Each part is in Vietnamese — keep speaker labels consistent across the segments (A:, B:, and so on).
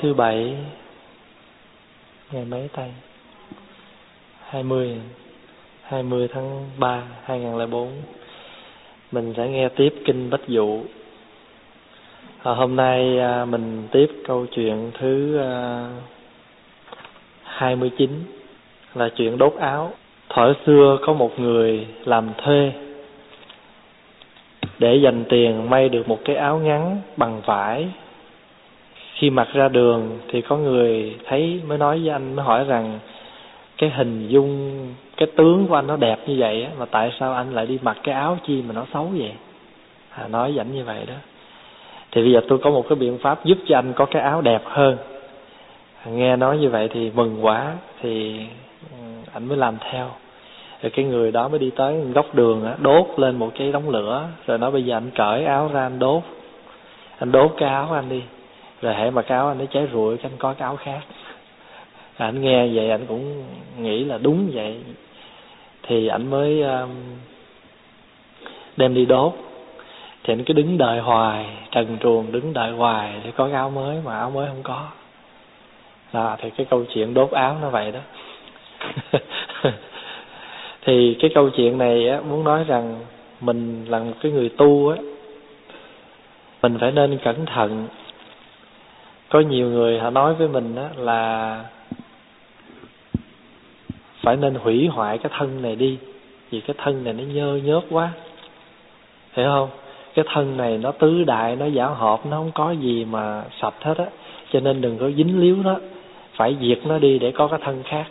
A: thứ bảy ngày mấy tay 20 20 tháng 3 2004 mình sẽ nghe tiếp kinh Bách Dụ. À, hôm nay à, mình tiếp câu chuyện thứ à, 29 là chuyện đốt áo. Thuở xưa có một người làm thuê. Để dành tiền may được một cái áo ngắn bằng vải khi mặc ra đường thì có người thấy mới nói với anh mới hỏi rằng cái hình dung cái tướng của anh nó đẹp như vậy á mà tại sao anh lại đi mặc cái áo chi mà nó xấu vậy? À, nói dẫn như vậy đó. Thì bây giờ tôi có một cái biện pháp giúp cho anh có cái áo đẹp hơn. Nghe nói như vậy thì mừng quá thì ừ, anh mới làm theo. Rồi cái người đó mới đi tới góc đường á đốt lên một cái đống lửa rồi nói bây giờ anh cởi áo ra anh đốt. Anh đốt cái áo anh đi rồi hãy mà cáo áo anh ấy cháy rụi cái anh có cái áo khác. Anh nghe vậy anh cũng nghĩ là đúng vậy. Thì anh mới um, đem đi đốt. Thì anh cứ đứng đợi hoài trần truồng đứng đợi hoài để có cái áo mới mà áo mới không có. Đó, thì cái câu chuyện đốt áo nó vậy đó. Thì cái câu chuyện này á, muốn nói rằng mình là một cái người tu á mình phải nên cẩn thận có nhiều người họ nói với mình đó là phải nên hủy hoại cái thân này đi vì cái thân này nó nhơ nhớt quá. Hiểu không? Cái thân này nó tứ đại nó giả hợp nó không có gì mà sạch hết á. Cho nên đừng có dính líu nó phải diệt nó đi để có cái thân khác.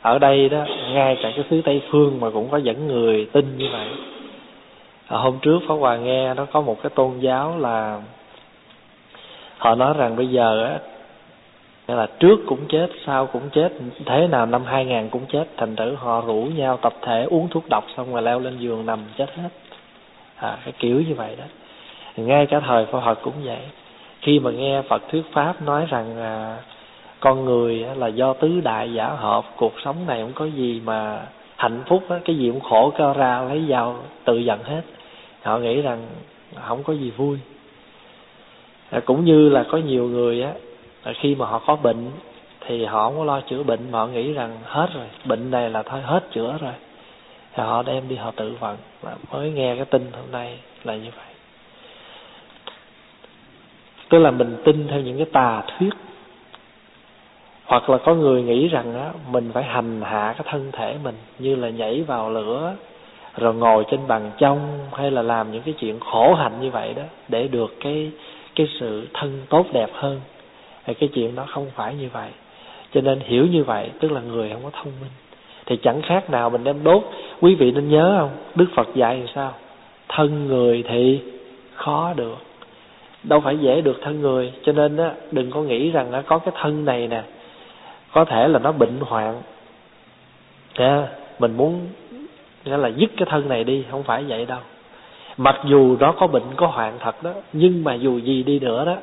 A: Ở đây đó ngay cả cái xứ tây phương mà cũng có dẫn người tin như vậy. À, hôm trước phó hòa nghe nó có một cái tôn giáo là họ nói rằng bây giờ á nghĩa là trước cũng chết sau cũng chết thế nào năm 2000 cũng chết thành thử họ rủ nhau tập thể uống thuốc độc xong rồi leo lên giường nằm chết hết. À, cái kiểu như vậy đó. Ngay cả thời Phật học cũng vậy. Khi mà nghe Phật thuyết pháp nói rằng à, con người là do tứ đại giả hợp cuộc sống này không có gì mà hạnh phúc á, cái gì cũng khổ cao ra lấy dao tự giận hết. Họ nghĩ rằng không có gì vui à, cũng như là có nhiều người á à, khi mà họ có bệnh thì họ không có lo chữa bệnh mà họ nghĩ rằng hết rồi bệnh này là thôi hết chữa rồi. Thì họ đem đi họ tự vận. Và mới nghe cái tin hôm nay là như vậy. Tức là mình tin theo những cái tà thuyết. Hoặc là có người nghĩ rằng á mình phải hành hạ cái thân thể mình như là nhảy vào lửa rồi ngồi trên bàn trong hay là làm những cái chuyện khổ hạnh như vậy đó để được cái cái sự thân tốt đẹp hơn. Thì cái chuyện đó không phải như vậy. Cho nên hiểu như vậy tức là người không có thông minh. Thì chẳng khác nào mình đem đốt. Quý vị nên nhớ không? Đức phật dạy làm sao? Thân người thì khó được. Đâu phải dễ được thân người. Cho nên á đừng có nghĩ rằng nó có cái thân này nè có thể là nó bệnh hoạn. À, mình muốn nghĩa là dứt cái thân này đi không phải vậy đâu mặc dù nó có bệnh có hoạn thật đó nhưng mà dù gì đi nữa đó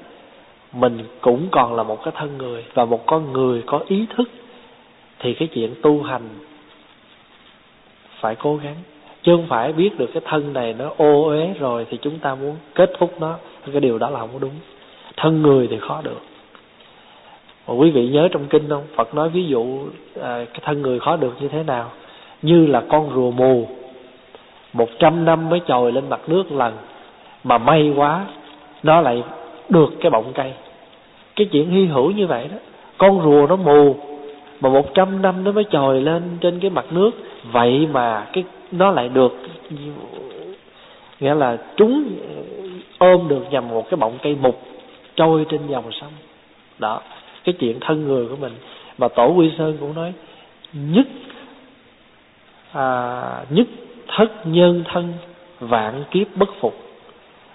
A: mình cũng còn là một cái thân người và một con người có ý thức thì cái chuyện tu hành phải cố gắng. Chứ không phải biết được cái thân này nó ô uế rồi thì chúng ta muốn kết thúc nó. Cái điều đó là không có đúng. Thân người thì khó được. Mà quý vị nhớ trong kinh không? Phật nói ví dụ à, cái thân người khó được như thế nào? Như là con rùa mù một trăm năm mới trồi lên mặt nước lần mà may quá nó lại được cái bọng cây. Cái chuyện hy hữu như vậy đó con rùa nó mù mà một trăm năm nó mới trồi lên trên cái mặt nước. Vậy mà cái nó lại được nghĩa là chúng ôm được nhằm một cái bọng cây mục trôi trên dòng sông. Đó cái chuyện thân người của mình. Mà tổ quy sơn cũng nói nhất à, nhất thất nhân thân, vạn kiếp bất phục.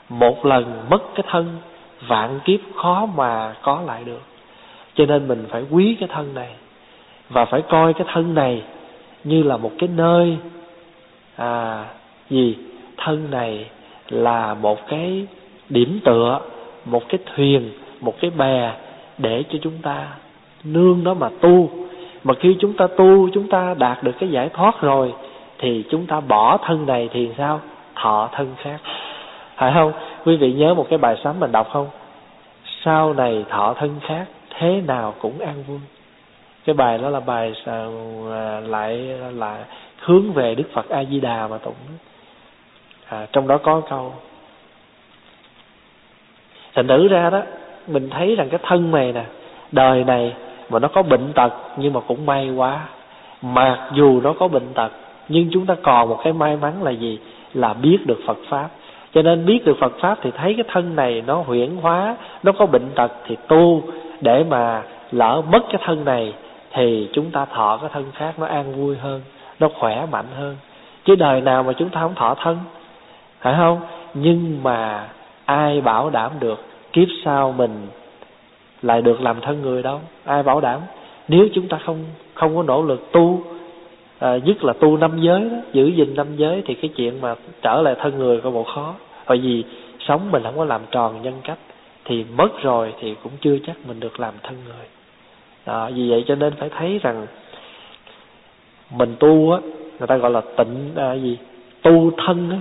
A: Một lần mất cái thân, vạn kiếp khó mà có lại được. Cho nên mình phải quý cái thân này và phải coi cái thân này như là một cái nơi à gì? Thân này là một cái điểm tựa, một cái thuyền, một cái bè để cho chúng ta nương đó mà tu. Mà khi chúng ta tu, chúng ta đạt được cái giải thoát rồi thì chúng ta bỏ thân này thì sao? Thọ thân khác. Phải không? Quý vị nhớ một cái bài sám mình đọc không? Sau này thọ thân khác thế nào cũng an vui. Cái bài đó là bài à, lại là hướng về đức phật a di đà mà tụng à, trong đó có câu thành nữ ra đó mình thấy rằng cái thân này nè đời này mà nó có bệnh tật nhưng mà cũng may quá. Mặc dù nó có bệnh tật nhưng chúng ta còn một cái may mắn là gì? Là biết được phật pháp. Cho nên biết được phật pháp thì thấy cái thân này nó huyễn hóa, nó có bệnh tật thì tu. Để mà lỡ mất cái thân này thì chúng ta thọ cái thân khác nó an vui hơn, nó khỏe mạnh hơn. Chứ đời nào mà chúng ta không thọ thân, phải không? Nhưng mà ai bảo đảm được kiếp sau mình lại được làm thân người đâu? Ai bảo đảm? Nếu chúng ta không không có nỗ lực tu à, nhất là tu năm giới đó giữ gìn năm giới thì cái chuyện mà trở lại thân người có bộ khó. Bởi vì sống mình không có làm tròn nhân cách thì mất rồi thì cũng chưa chắc mình được làm thân người. Đó, vì vậy cho nên phải thấy rằng mình tu á người ta gọi là tịnh à, gì? Tu thân á.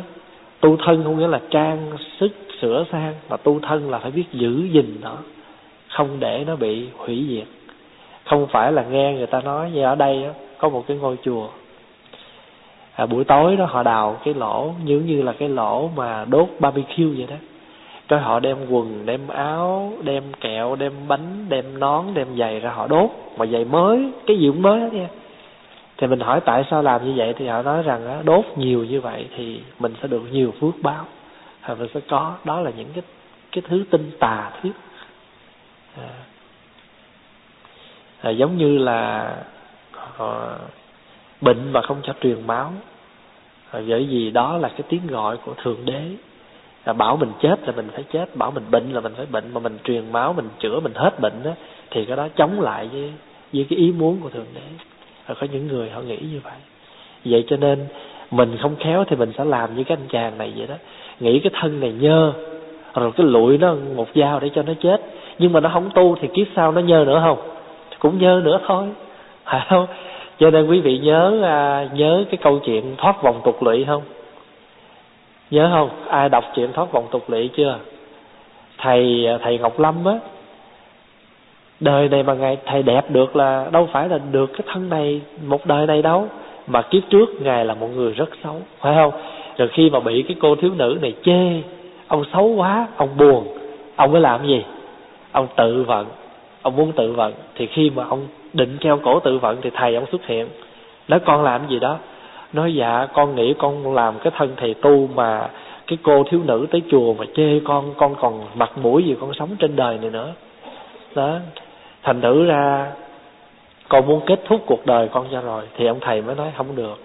A: Tu thân không nghĩa là trang sức sửa sang mà tu thân là phải biết giữ gìn nó không để nó bị hủy diệt. Không phải là nghe người ta nói như ở đây á, có một cái ngôi chùa. À, buổi tối đó họ đào cái lỗ như như là cái lỗ mà đốt barbecue vậy đó. Cái họ đem quần đem áo đem kẹo đem bánh đem nón đem giày ra họ đốt. Mà giày mới cái gì cũng mới hết nha. Thì mình hỏi tại sao làm như vậy thì họ nói rằng đó, đốt nhiều như vậy thì mình sẽ được nhiều phước báo. Và mình sẽ có đó là những cái cái thứ tinh tà thuyết. À, à, giống như là họ bệnh mà không cho truyền máu. Bởi vì đó là cái tiếng gọi của thượng đế. Là bảo mình chết là mình phải chết, bảo mình bệnh là mình phải bệnh, mà mình truyền máu, mình chữa, mình hết bệnh đó thì cái đó chống lại với với cái ý muốn của thượng đế. Và có những người họ nghĩ như vậy. Vậy cho nên mình không khéo thì mình sẽ làm như cái anh chàng này vậy đó. Nghĩ cái thân này nhơ, rồi cái lụi nó một dao để cho nó chết. Nhưng mà nó không tu thì kiếp sau nó nhơ nữa không? Cũng nhơ nữa thôi phải không? Cho nên quý vị nhớ à, nhớ cái câu chuyện thoát vòng tục lụy không? Nhớ không? Ai đọc chuyện thoát vòng tục lụy chưa? Thầy à, thầy ngọc lâm á đời này mà ngài thầy đẹp được là đâu phải là được cái thân này một đời này đâu mà kiếp trước ngài là một người rất xấu phải không? Rồi khi mà bị cái cô thiếu nữ này chê ông xấu quá ông buồn ông mới làm gì? Ông tự vận ông muốn tự vận. Thì khi mà ông định treo cổ tự vận thì thầy ông xuất hiện. Nói, con làm gì đó? Nói dạ con nghĩ con làm cái thân thầy tu mà cái cô thiếu nữ tới chùa mà chê con con còn mặt mũi gì con sống trên đời này nữa. Đó. Thành thử ra, con muốn kết thúc cuộc đời con cho rồi, thì ông thầy mới nói, không được.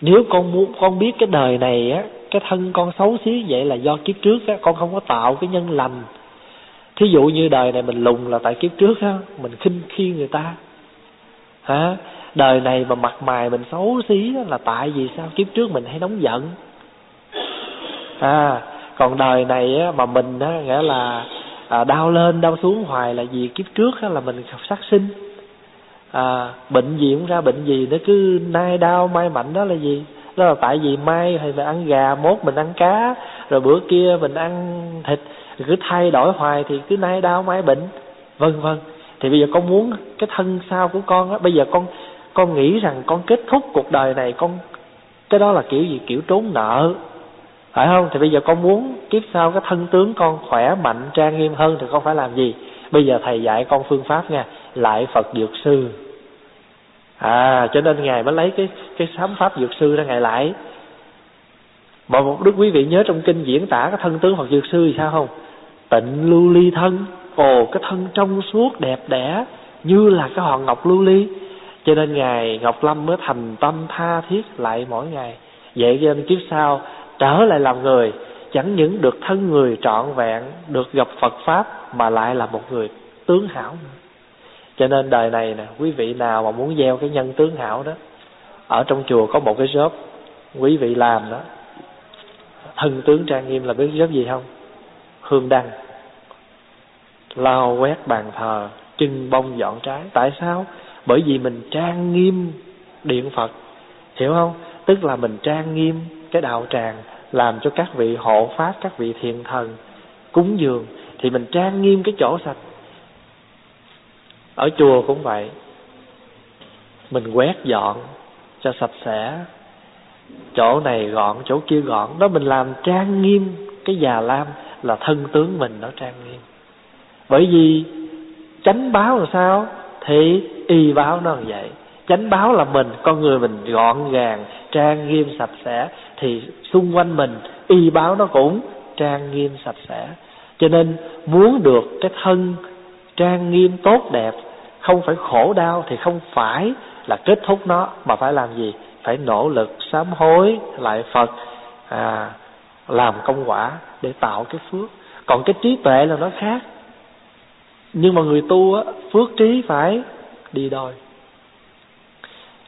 A: Nếu con muốn, con biết cái đời này á, cái thân con xấu xí vậy là do kiếp trước á, con không có tạo cái nhân lành. Thí dụ như đời này mình lùng là tại kiếp trước á, mình khinh khi người ta à, đời này mà mặt mày mình xấu xí là tại vì sao? Kiếp trước mình hay nóng giận. À còn đời này á, mà mình á, nghĩa là à, đau lên đau xuống hoài là vì kiếp trước á, là mình sát sinh. À, bệnh gì cũng ra bệnh gì nó cứ nay đau mai mạnh đó là gì? Đó là tại vì mai thì mình ăn gà mốt mình ăn cá rồi bữa kia mình ăn thịt cứ thay đổi hoài thì cứ nay đau mai bệnh vân vân thì bây giờ con muốn cái thân sau của con á, bây giờ con con nghĩ rằng con kết thúc cuộc đời này, con, cái đó là kiểu gì? Kiểu trốn nợ. Phải không? Thì bây giờ con muốn kiếp sau cái thân tướng con khỏe, mạnh, trang nghiêm hơn thì con phải làm gì? Bây giờ thầy dạy con phương pháp nha, lại phật dược sư. À cho nên ngài mới lấy cái cái sám pháp dược sư ra ngài lại. Mà một đức quý vị nhớ trong kinh diễn tả cái thân tướng phật dược sư thì sao không? Tịnh lưu ly thân ồ, cái thân trong suốt đẹp đẽ như là cái hòn ngọc lưu ly. Cho nên ngài ngọc lâm mới thành tâm tha thiết lại mỗi ngày. Vậy cho nên kiếp sau, trở lại làm người, chẳng những được thân người trọn vẹn, được gặp phật pháp, mà lại là một người tướng hảo cho nên đời này nè, quý vị nào mà muốn gieo cái nhân tướng hảo đó, ở trong chùa có một cái shop, quý vị làm đó. Thân tướng trang nghiêm là biết shop gì không? Hương đăng lau quét bàn thờ trưng bông dọn trái. Tại sao? Bởi vì mình trang nghiêm điện phật. Hiểu không? Tức là mình trang nghiêm cái đạo tràng, làm cho các vị hộ pháp, các vị thiền thần cúng dường, thì mình trang nghiêm cái chỗ sạch. Ở chùa cũng vậy. Mình quét dọn cho sạch sẽ. Chỗ này gọn, chỗ kia gọn. Đó mình làm trang nghiêm cái già lam là thân tướng mình nó trang nghiêm bởi vì chánh báo là sao? Thì y báo nó là vậy. Chánh báo là mình con người mình gọn gàng trang nghiêm sạch sẽ thì xung quanh mình y báo nó cũng trang nghiêm sạch sẽ. Cho nên muốn được cái thân trang nghiêm tốt đẹp không phải khổ đau thì không phải là kết thúc nó mà phải làm gì? Phải nỗ lực sám hối lại phật à, làm công quả để tạo cái phước. Còn cái trí tuệ là nó khác nhưng mà người tu á, phước trí phải đi đôi.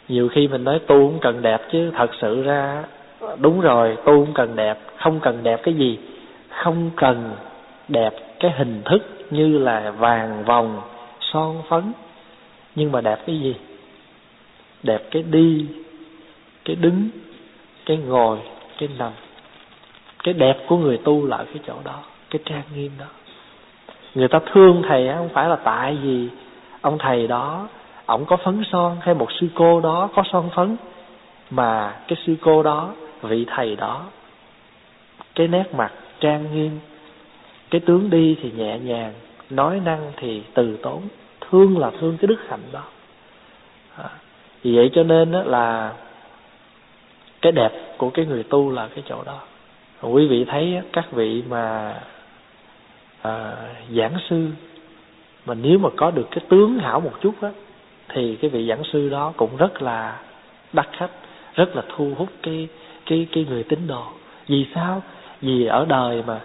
A: Nhiều khi mình nói tu cũng cần đẹp chứ, thật sự ra đúng rồi, tu cũng cần đẹp, không cần đẹp cái gì. Không cần đẹp cái hình thức như là vàng vòng, son phấn. Nhưng mà đẹp cái gì? Đẹp cái đi, cái đứng, cái ngồi, cái nằm. Cái đẹp của người tu là ở cái chỗ đó, cái trang nghiêm đó người ta thương thầy không phải là tại vì ông thầy đó ổng có phấn son hay một sư cô đó có son phấn mà cái sư cô đó vị thầy đó cái nét mặt trang nghiêm cái tướng đi thì nhẹ nhàng nói năng thì từ tốn thương là thương cái đức hạnh đó. À, vì vậy cho nên đó là cái đẹp của cái người tu là cái chỗ đó. Quý vị thấy các vị mà à, giảng sư. Mà nếu mà có được cái tướng hảo một chút á thì cái vị giảng sư đó cũng rất là đắt khách rất là thu hút cái cái cái người tín đồ. Vì sao? Vì ở đời mà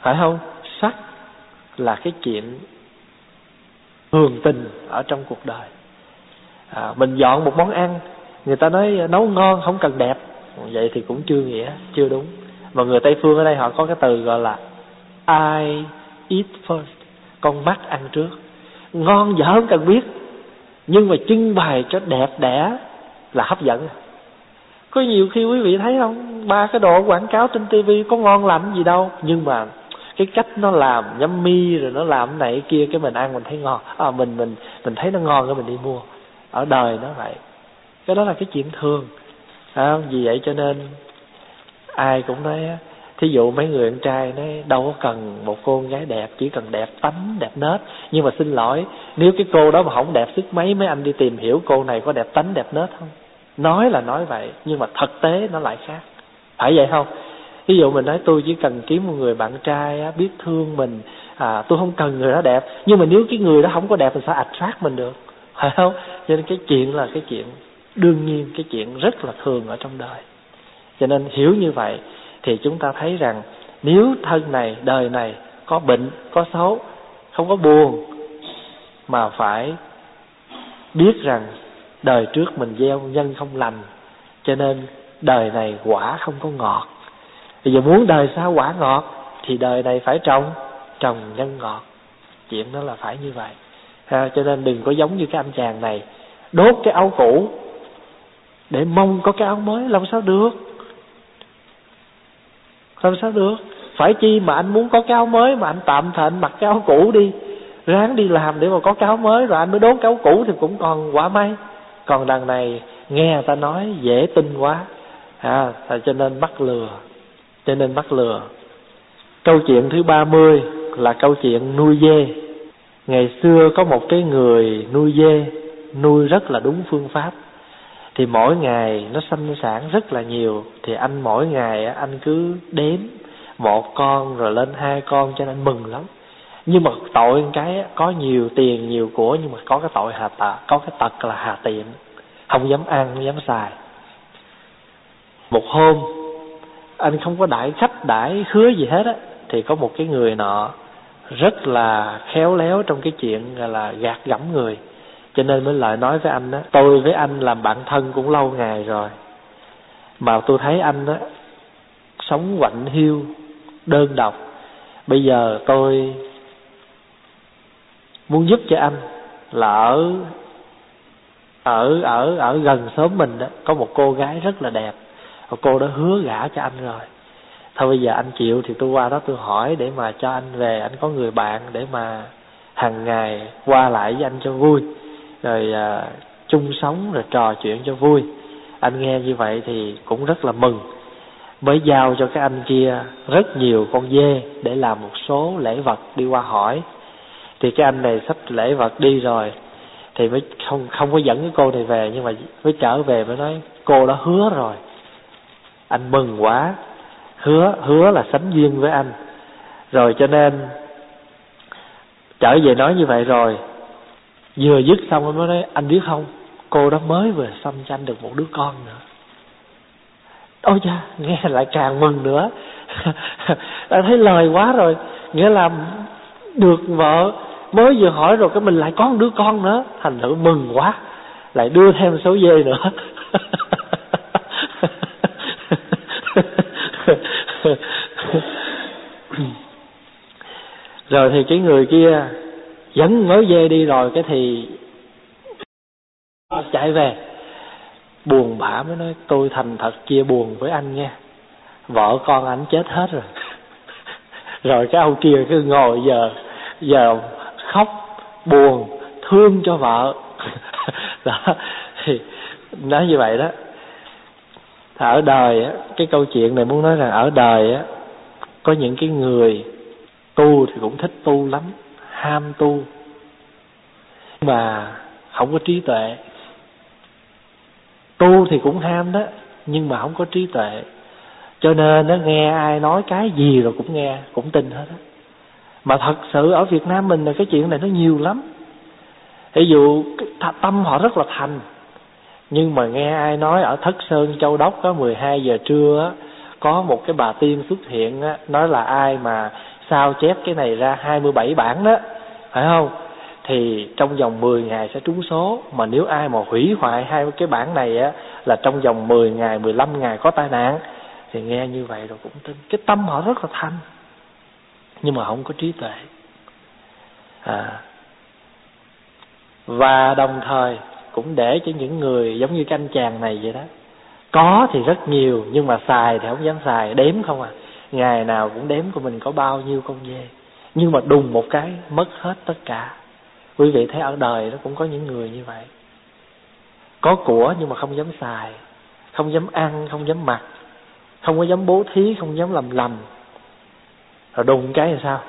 A: phải không? Sắc là cái chuyện thường tình ở trong cuộc đời. À, mình dọn một món ăn người ta nói nấu ngon không cần đẹp. Vậy thì cũng chưa nghĩa chưa đúng. Mà người tây phương ở đây họ có cái từ gọi là ai eat first con mắt ăn trước. Ngon dở không cần biết nhưng mà trưng bày cho đẹp đẽ là hấp dẫn. Có nhiều khi quý vị thấy không? Ba cái đồ quảng cáo trên tivi có ngon lành gì đâu nhưng mà cái cách nó làm nhắm mi rồi nó làm này kia cái mình ăn mình thấy ngon. À, mình mình mình thấy nó ngon cái mình đi mua. Ở đời nó vậy. Cái đó là cái chuyện thường. À, vì vậy cho nên ai cũng nói thí dụ mấy người con trai nói đâu có cần một cô gái đẹp chỉ cần đẹp tánh đẹp nết. Nhưng mà xin lỗi nếu cái cô đó mà không đẹp sức mấy mấy anh đi tìm hiểu cô này có đẹp tánh đẹp nết không? Nói là nói vậy nhưng mà thực tế nó lại khác. Phải vậy không? Ví dụ mình nói tôi chỉ cần kiếm một người bạn trai á, biết thương mình à tôi không cần người đó đẹp. Nhưng mà nếu cái người đó không có đẹp thì sao attract mình được? Phải không? Cho nên cái chuyện là cái chuyện đương nhiên cái chuyện rất là thường ở trong đời. Cho nên hiểu như vậy thì chúng ta thấy rằng nếu thân này đời này có bệnh có xấu không có buồn mà phải biết rằng đời trước mình gieo nhân không lành cho nên đời này quả không có ngọt. Bây giờ muốn đời sau quả ngọt thì đời này phải trồng trồng nhân ngọt. Chuyện đó là phải như vậy. Ha, cho nên đừng có giống như cái anh chàng này đốt cái áo cũ để mong có cái áo mới làm sao được làm sao được? Phải chi mà anh muốn có cái áo mới mà anh tạm thời anh mặc cái áo cũ đi. Ráng đi làm để mà có cái áo mới rồi anh mới đốn cái áo cũ thì cũng còn quả may. Còn đằng này nghe người ta nói dễ tin quá. À, cho nên mắc lừa. Cho nên mắc lừa. Câu chuyện thứ ba mươi là câu chuyện nuôi dê. Ngày xưa có một cái người nuôi dê nuôi rất là đúng phương pháp thì mỗi ngày nó sanh sản rất là nhiều. Thì anh mỗi ngày anh cứ đếm một con rồi lên hai con cho nên mừng lắm. Nhưng mà tội cái có nhiều tiền nhiều của nhưng mà có cái tội hà tà, có cái tật là hà tiện. Không dám ăn, không dám xài. Một hôm, anh không có đãi khách, đãi hứa gì hết á, thì có một cái người nọ rất là khéo léo trong cái chuyện là gạt gẫm người cho nên mới lại nói với anh đó, tôi với anh làm bạn thân cũng lâu ngày rồi, mà tôi thấy anh đó sống quạnh hiu, đơn độc. Bây giờ tôi muốn giúp cho anh là ở ở ở ở gần xóm mình đó, có một cô gái rất là đẹp, và cô đã hứa gả cho anh rồi. Thôi bây giờ anh chịu thì tôi qua đó tôi hỏi để mà cho anh về, anh có người bạn để mà hàng ngày qua lại với anh cho vui rồi à, chung sống rồi trò chuyện cho vui. Anh nghe như vậy thì cũng rất là mừng. Mới giao cho các anh kia rất nhiều con dê để làm một số lễ vật đi qua hỏi. Thì cái anh này sắp lễ vật đi rồi thì mới không không có dẫn cái cô này về nhưng mà mới trở về mới nói cô đã hứa rồi. Anh mừng quá. Hứa hứa là sánh duyên với anh. Rồi cho nên trở về nói như vậy rồi vừa dứt xong anh mới nói, anh biết không, cô đó mới vừa xăm cho anh được một đứa con nữa. Ôi cha nghe lại càng mừng nữa. Đã thấy lời quá rồi. Nghĩa là được vợ mới vừa hỏi rồi cái mình lại có một đứa con nữa. Thành thử mừng quá, lại đưa thêm số dê nữa. Rồi thì cái người kia dẫn mớ dê đi rồi, cái thì chạy về. Buồn bã mới nói, tôi thành thật chia buồn với anh nha. Vợ con anh chết hết rồi. Rồi cái ông kia cứ ngồi giờ giờ khóc, buồn, thương cho vợ. Đó, thì nói như vậy đó. Ở đời á, cái câu chuyện này muốn nói rằng ở đời á, có những cái người tu thì cũng thích tu lắm ham tu. Mà không có trí tuệ. Tu thì cũng ham đó nhưng mà không có trí tuệ. Cho nên nó nghe ai nói cái gì rồi cũng nghe cũng tin hết á. Mà thật sự ở Việt Nam mình là cái chuyện này nó nhiều lắm. Ví dụ tâm họ rất là thành. Nhưng mà nghe ai nói ở Thất Sơn Châu Đốc có 12 giờ trưa á, có một cái bà tiên xuất hiện á, nói là ai mà sao chép cái này ra 27 bản đó, phải không? Thì trong vòng 10 ngày sẽ trúng số. Mà nếu ai mà hủy hoại hai cái bản này á, là trong vòng 10 ngày 15 ngày có tai nạn, thì nghe như vậy rồi cũng tin. Cái tâm họ rất là thanh, nhưng mà không có trí tuệ. À. Và đồng thời cũng để cho những người giống như cái anh chàng này vậy đó, có thì rất nhiều, nhưng mà xài thì không dám xài, đếm không à ngày nào cũng đếm của mình có bao nhiêu con dê. Nhưng mà đùng một cái, mất hết tất cả. Quý vị thấy ở đời nó cũng có những người như vậy. Có của nhưng mà không dám xài, không dám ăn, không dám mặc, không có dám bố thí, không dám làm lầm rồi đùng cái là sao?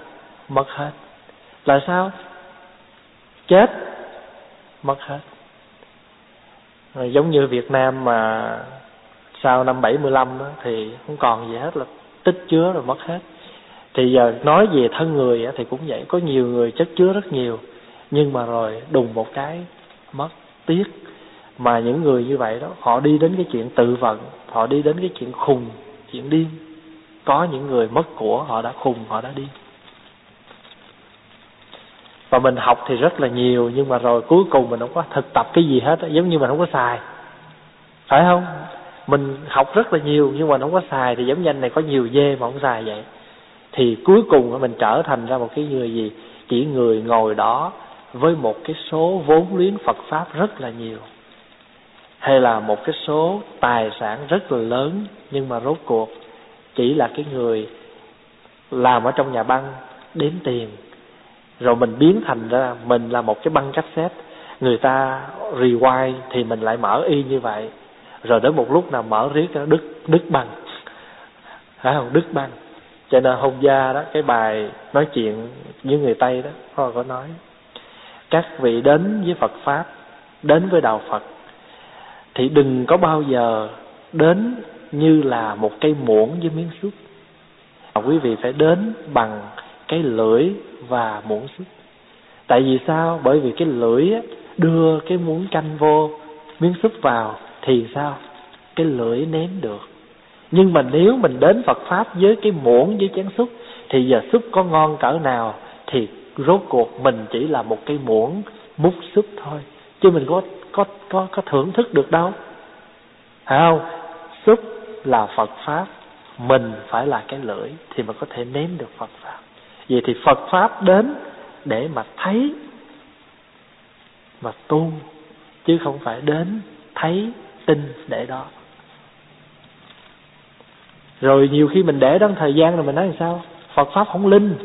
A: Mất hết. Là sao? Chết. Mất hết. Rồi giống như Việt Nam mà sau năm 75 lăm thì không còn gì hết là tích chứa rồi mất hết. Thì giờ nói về thân người thì cũng vậy. Có nhiều người chất chứa rất nhiều, nhưng mà rồi đùng một cái mất tiếc. Mà những người như vậy đó, họ đi đến cái chuyện tự vận, họ đi đến cái chuyện khùng, chuyện điên. Có những người mất của, họ đã khùng, họ đã đi và mình học thì rất là nhiều, nhưng mà rồi cuối cùng mình không có thực tập cái gì hết giống như mình không có xài. Phải không? Mình học rất là nhiều, nhưng mà không có xài thì giống như anh này có nhiều dê mà không xài vậy. Thì cuối cùng mình trở thành ra một cái người gì? Chỉ người ngồi đó với một cái số vốn liếng Phật pháp rất là nhiều. Hay là một cái số tài sản rất là lớn, nhưng mà rốt cuộc chỉ là cái người làm ở trong nhà băng, đếm tiền. Rồi mình biến thành ra, mình là một cái băng cassette. Người ta rewind thì mình lại mở y như vậy rồi đến một lúc nào mở riết nó đứt đứt băng. Phải không? Đứt băng. Cho nên hôn gia đó, cái bài nói chuyện với người tây đó, họ có nói, các vị đến với phật pháp, đến với đạo phật, thì đừng có bao giờ đến như là một cây muỗng với miếng súp. Quý vị phải đến bằng cái lưỡi và muỗng súp. Tại vì sao? Bởi vì cái lưỡi đưa cái muỗng canh vô, miếng súp vào thì sao? Cái lưỡi nếm được. Nhưng mà nếu mình đến Phật pháp với cái muỗng với chén súp thì giờ súp có ngon cỡ nào thì rốt cuộc mình chỉ là một cái muỗng múc súp thôi. Chứ mình có có có có thưởng thức được đâu. Phải không? Súp là Phật pháp, mình phải là cái lưỡi thì mình có thể nếm được Phật pháp. Vậy thì Phật pháp đến để mà thấy, mà tu, chứ không phải đến thấy tin để đó. Rồi nhiều khi mình để đó thời gian rồi mình nói làm sao? Phật pháp không linh.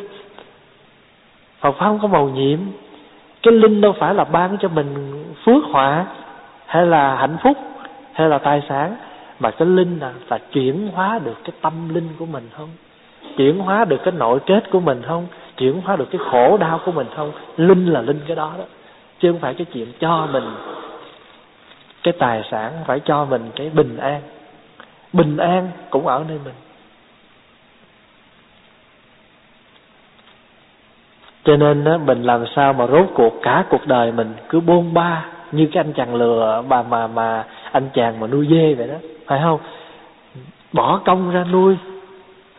A: Phật pháp không có màu nhiệm. Cái linh đâu phải là ban cho mình phước họa, hay là hạnh phúc, hay là tài sản, mà cái linh là là chuyển hóa được cái tâm linh của mình không? Chuyển hóa được cái nội kết của mình không? Chuyển hóa được cái khổ đau của mình không? Linh là linh cái đó đó, chứ không phải cái chuyện cho mình cái tài sản phải cho mình cái bình an. Bình an cũng ở nơi mình. Cho nên á, mình làm sao mà rốt cuộc cả cuộc đời mình cứ bôn ba như cái anh chàng lừa bà mà mà anh chàng mà nuôi dê vậy đó phải không? Bỏ công ra nuôi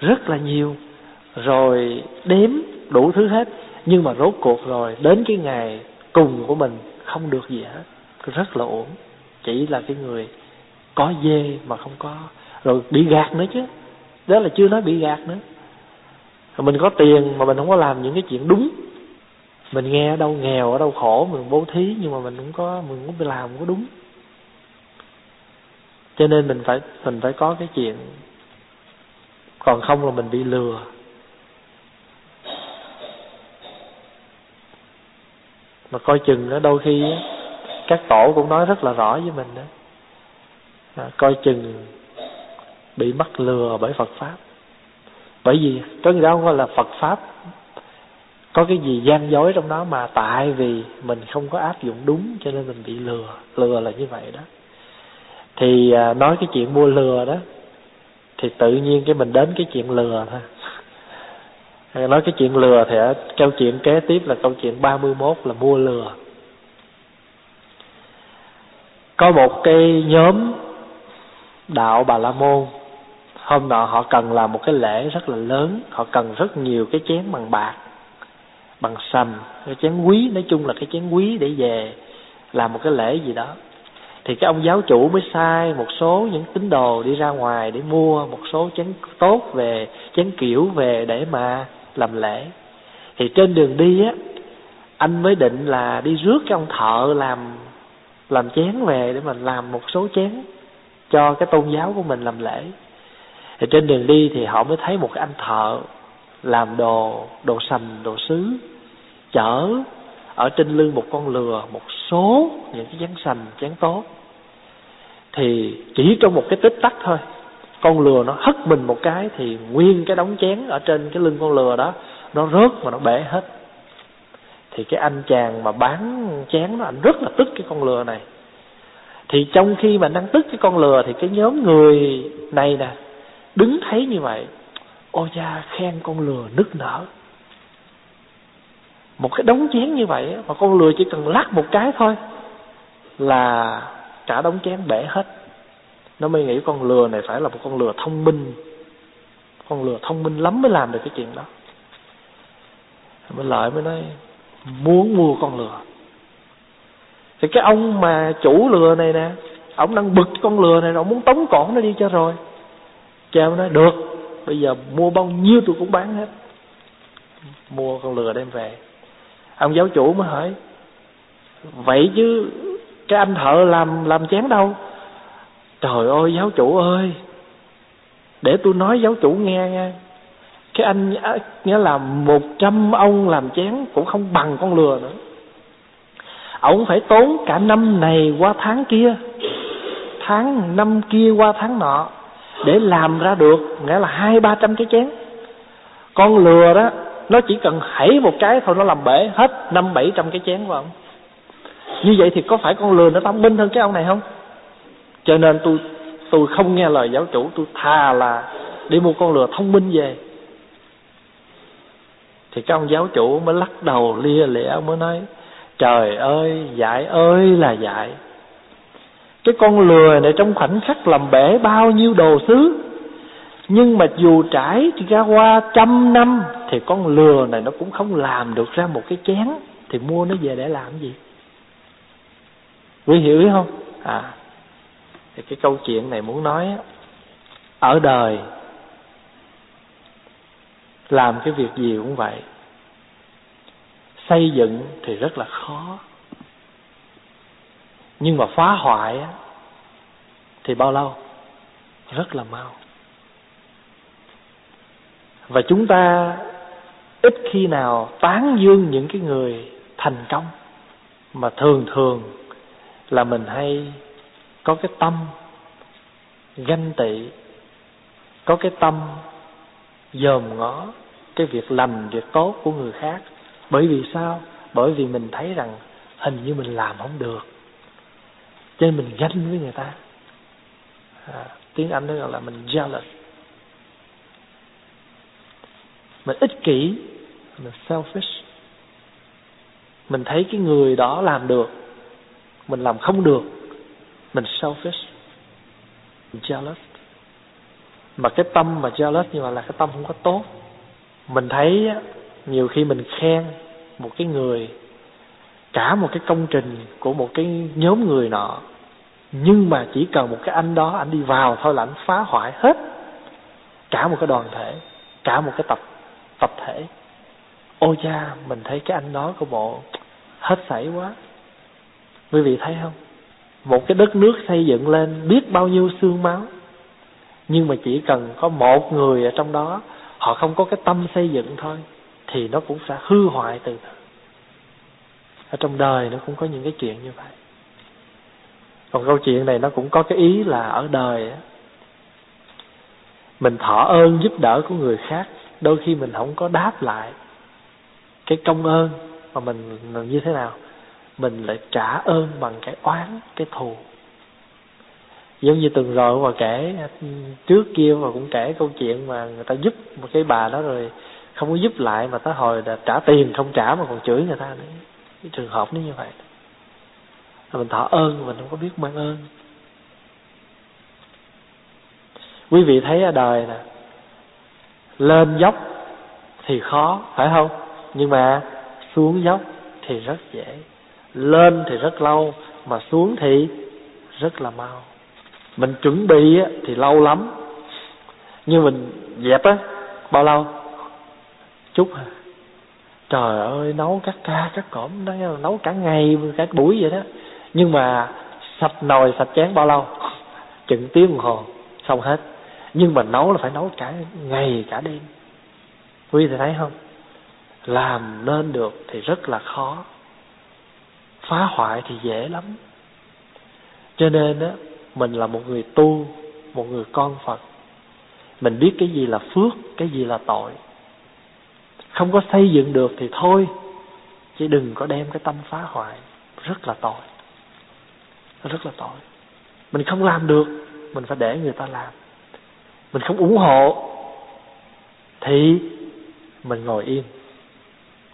A: rất là nhiều rồi đếm đủ thứ hết nhưng mà rốt cuộc rồi đến cái ngày cùng của mình không được gì hết rất là ổn chỉ là cái người có dê mà không có. Rồi bị gạt nữa chứ. Đó là chưa nói bị gạt nữa. Mình có tiền mà mình không có làm những cái chuyện đúng. Mình nghe ở đâu nghèo, ở đâu khổ, mình bố thí nhưng mà mình cũng có, mình cũng làm không có đúng. Cho nên mình phải mình phải có cái chuyện. Còn không là mình bị lừa. Mà coi chừng đó, đôi khi các tổ cũng nói rất là rõ với mình đó. À, coi chừng bị mắc lừa bởi Phật pháp. Bởi vì có người đó không gọi là Phật pháp có cái gì gian dối trong đó mà tại vì mình không có áp dụng đúng cho nên mình bị lừa. Lừa là như vậy đó. Thì à, nói cái chuyện mua lừa đó thì tự nhiên cái mình đến cái chuyện lừa thôi. Nói cái chuyện lừa thì ở câu chuyện kế tiếp là câu chuyện 31 là mua lừa có một cái nhóm đạo bà la môn. Hôm nọ họ cần làm một cái lễ rất là lớn. Họ cần rất nhiều cái chén bằng bạc, bằng sầm, cái chén quý. Nói chung là cái chén quý để về làm một cái lễ gì đó. Thì cái ông giáo chủ mới sai một số những tín đồ đi ra ngoài để mua một số chén tốt về, chén kiểu về để mà làm lễ. Thì trên đường đi á, anh mới định là đi rước cái ông thợ làm làm chén về để mình làm một số chén cho cái tôn giáo của mình làm lễ. Thì trên đường đi thì họ mới thấy một cái anh thợ làm đồ đồ sành, đồ sứ, chở ở trên lưng một con lừa, một số những cái chén sành, chén tốt. Thì chỉ trong một cái tích tắc thôi, con lừa nó hất mình một cái thì nguyên cái đống chén ở trên cái lưng con lừa đó, nó rớt và nó bể hết thì cái anh chàng mà bán chén đó, anh rất là tức cái con lừa này. Thì trong khi mà đang tức cái con lừa thì cái nhóm người này nè, đứng thấy như vậy. Ôi cha khen con lừa nức nở. Một cái đống chén như vậy mà con lừa chỉ cần lắc một cái thôi là cả đống chén bể hết. Nó mới nghĩ con lừa này phải là một con lừa thông minh. Con lừa thông minh lắm mới làm được cái chuyện đó. Mới lợi mới nói muốn mua con lừa. Thì cái ông mà chủ lừa này nè, ông đang bực con lừa này ông muốn tống cổ nó đi cho rồi. Cha nó nói, được, bây giờ mua bao nhiêu tôi cũng bán hết. Mua con lừa đem về. Ông giáo chủ mới hỏi, vậy chứ cái anh thợ làm làm chén đâu? Trời ơi, giáo chủ ơi, để tôi nói giáo chủ nghe nha cái anh nghĩa là một trăm ông làm chén cũng không bằng con lừa nữa. Ông phải tốn cả năm này qua tháng kia, tháng năm kia qua tháng nọ để làm ra được, nghĩa là hai, ba trăm cái chén. Con lừa đó, nó chỉ cần hãy một cái thôi nó làm bể hết năm, bảy trăm cái chén của ông. Như vậy thì có phải con lừa nó thông minh hơn cái ông này không? Cho nên tôi tôi không nghe lời giáo chủ, tôi thà là đi mua con lừa thông minh về thì các ông giáo chủ mới lắc đầu lia lịa mới nói, trời ơi, dạy ơi là dạy. Cái con lừa này trong khoảnh khắc làm bể bao nhiêu đồ sứ nhưng mà dù trải ra qua trăm năm thì con lừa này nó cũng không làm được ra một cái chén, thì mua nó về để làm gì? Quý hiểu ý không? À thì cái câu chuyện này muốn nói ở đời làm cái việc gì cũng vậy. Xây dựng thì rất là khó. Nhưng mà phá hoại thì bao lâu? Rất là mau. Và chúng ta ít khi nào tán dương những cái người thành công mà thường thường là mình hay có cái tâm ganh tị, có cái tâm dòm ngó cái việc lành việc tốt của người khác. Bởi vì sao? Bởi vì mình thấy rằng hình như mình làm không được. Cho nên mình ganh với người ta. À, tiếng anh nó gọi là mình jealous. Mình ích kỷ mình selfish. Mình thấy cái người đó làm được mình làm không được mình selfish mình jealous mà cái tâm mà jealous như vậy là cái tâm không có tốt. Mình thấy nhiều khi mình khen một cái người, cả một cái công trình của một cái nhóm người nọ, nhưng mà chỉ cần một cái anh đó, anh đi vào thôi là anh phá hoại hết cả một cái đoàn thể, cả một cái tập tập thể. Ôi cha, mình thấy cái anh đó của bộ hết sảy quá. Quý vị thấy không? Một cái đất nước xây dựng lên biết bao nhiêu xương máu nhưng mà chỉ cần có một người ở trong đó họ không có cái tâm xây dựng thôi thì nó cũng sẽ hư hoại từ từ. Ở trong đời nó cũng có những cái chuyện như vậy. Còn câu chuyện này nó cũng có cái ý là ở đời mình thọ ơn giúp đỡ của người khác đôi khi mình không có đáp lại cái công ơn mà mình, mình như thế nào mình lại trả ơn bằng cái oán cái thù giống như tuần rồi mà kể, trước kia và cũng kể câu chuyện mà người ta giúp một cái bà đó rồi không có giúp lại mà tới hồi là trả tiền không trả mà còn chửi người ta nữa. Cái trường hợp nó như vậy. Mình thọ ơn, mình không có biết mang ơn. Quý vị thấy ở đời nè, lên dốc thì khó, phải không? Nhưng mà xuống dốc thì rất dễ. Lên thì rất lâu, mà xuống thì rất là mau mình chuẩn bị thì lâu lắm. Nhưng mình dẹp á, bao lâu? Chút hả trời ơi, nấu các ca các cổm nấu cả ngày, cả buổi vậy đó. Nhưng mà sạch nồi, sạch chén bao lâu? Chừng tiếng đồng hồ, xong hết. Nhưng mà nấu là phải nấu cả ngày, cả đêm. Quý vị thấy không? Làm nên được thì rất là khó. Phá hoại thì dễ lắm. Cho nên á mình là một người tu, một người con phật. Mình biết cái gì là phước, cái gì là tội. Không có xây dựng được thì thôi, chứ đừng có đem cái tâm phá hoại. Rất là tội. Rất là tội. Mình không làm được, mình phải để người ta làm. Mình không ủng hộ, thì mình ngồi yên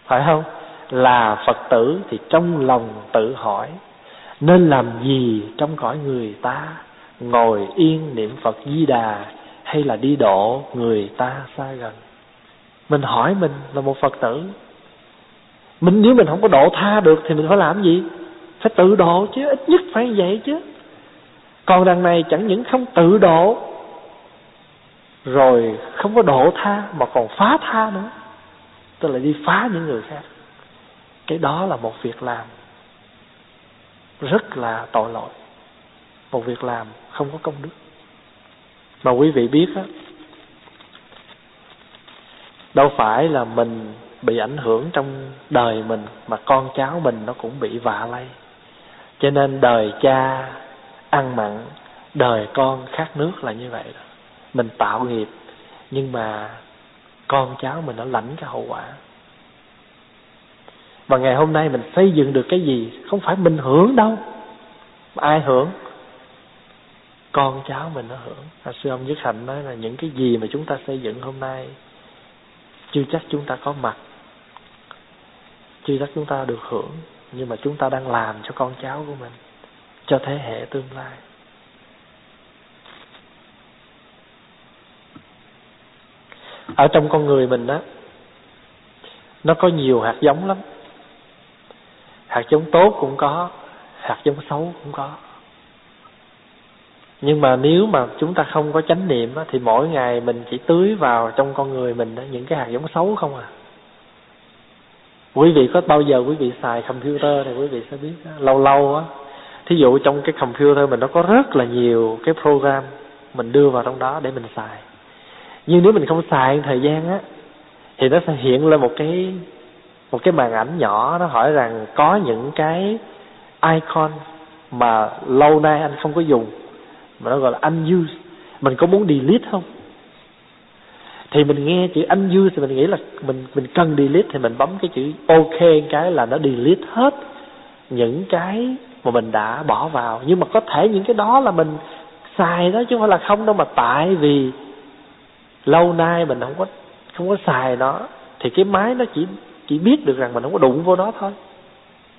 A: phải không? Là phật tử thì trong lòng tự hỏi nên làm gì trong cõi người ta? Ngồi yên niệm phật di đà hay là đi độ người ta xa gần? Mình hỏi mình là một phật tử. Mình, nếu mình không có độ tha được thì mình phải làm gì? Phải tự độ chứ, ít nhất phải vậy chứ. Còn đằng này chẳng những không tự độ, rồi không có độ tha mà còn phá tha nữa. Tức là đi phá những người khác. Cái đó là một việc làm rất là tội lỗi. Một việc làm không có công đức. Mà quý vị biết á, đâu phải là mình bị ảnh hưởng trong đời mình, mà con cháu mình nó cũng bị vạ lây. Cho nên đời cha ăn mặn, đời con khát nước là như vậy đó. Mình tạo nghiệp, nhưng mà con cháu mình nó lãnh cái hậu quả và ngày hôm nay mình xây dựng được cái gì không phải mình hưởng đâu. Mà ai hưởng? Con cháu mình nó hưởng. À, sư ông Nhất Hạnh nói là những cái gì mà chúng ta xây dựng hôm nay chưa chắc chúng ta có mặt. Chưa chắc chúng ta được hưởng nhưng mà chúng ta đang làm cho con cháu của mình cho thế hệ tương lai. Ở trong con người mình đó nó có nhiều hạt giống lắm hạt giống tốt cũng có hạt giống xấu cũng có. Nhưng mà nếu mà chúng ta không có chánh niệm á, thì mỗi ngày mình chỉ tưới vào trong con người mình á, những cái hạt giống xấu không à. Quý vị có bao giờ quý vị xài computer thì quý vị sẽ biết á, lâu lâu á. Thí dụ trong cái computer mình nó có rất là nhiều cái program mình đưa vào trong đó để mình xài. Nhưng nếu mình không xài thời gian á thì nó sẽ hiện lên một cái một cái màn ảnh nhỏ nó hỏi rằng có những cái icon mà lâu nay anh không có dùng, mà nó gọi là unused. Mình có muốn delete không? Thì mình nghe chữ unused thì mình nghĩ là mình mình cần delete thì mình bấm cái chữ ok cái là nó delete hết những cái mà mình đã bỏ vào. Nhưng mà có thể những cái đó là mình xài đó chứ không phải là không đâu mà tại vì lâu nay mình không có không có xài nó, thì cái máy nó chỉ chỉ biết được rằng mình không có đụng vô nó thôi.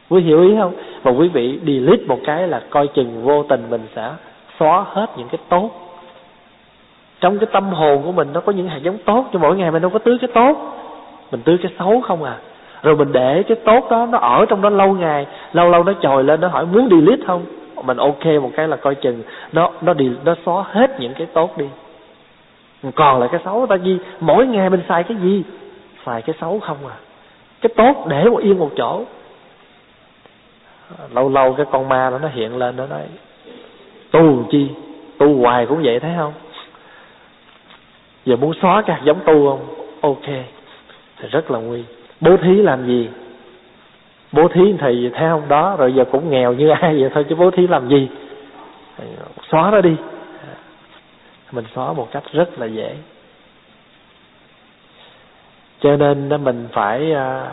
A: Quý hiểu ý không? Mà quý vị delete một cái là coi chừng vô tình mình sẽ xóa hết những cái tốt. Trong cái tâm hồn của mình nó có những hạt giống tốt cho mỗi ngày mình đâu có tưới cái tốt. Mình tưới cái xấu không à. Rồi mình để cái tốt đó nó ở trong đó lâu ngày, lâu lâu nó trồi lên, nó hỏi muốn delete không? Mình ok một cái là coi chừng nó nó đi, nó xóa hết những cái tốt đi. Còn lại cái xấu ta gì mỗi ngày mình xài cái gì? Xài cái xấu không à cái tốt để một yên một chỗ. Lâu lâu cái con ma đó nó hiện lên nó nói, tu chi? Tu hoài cũng vậy thấy không? Giờ muốn xóa các giống tu không? Ok. Thì rất là nguy. Bố thí làm gì? Bố thí thì theo không? Đó, rồi giờ cũng nghèo như ai vậy thôi, chứ bố thí làm gì? Xóa nó đi. Mình xóa một cách rất là dễ cho nên mình phải à,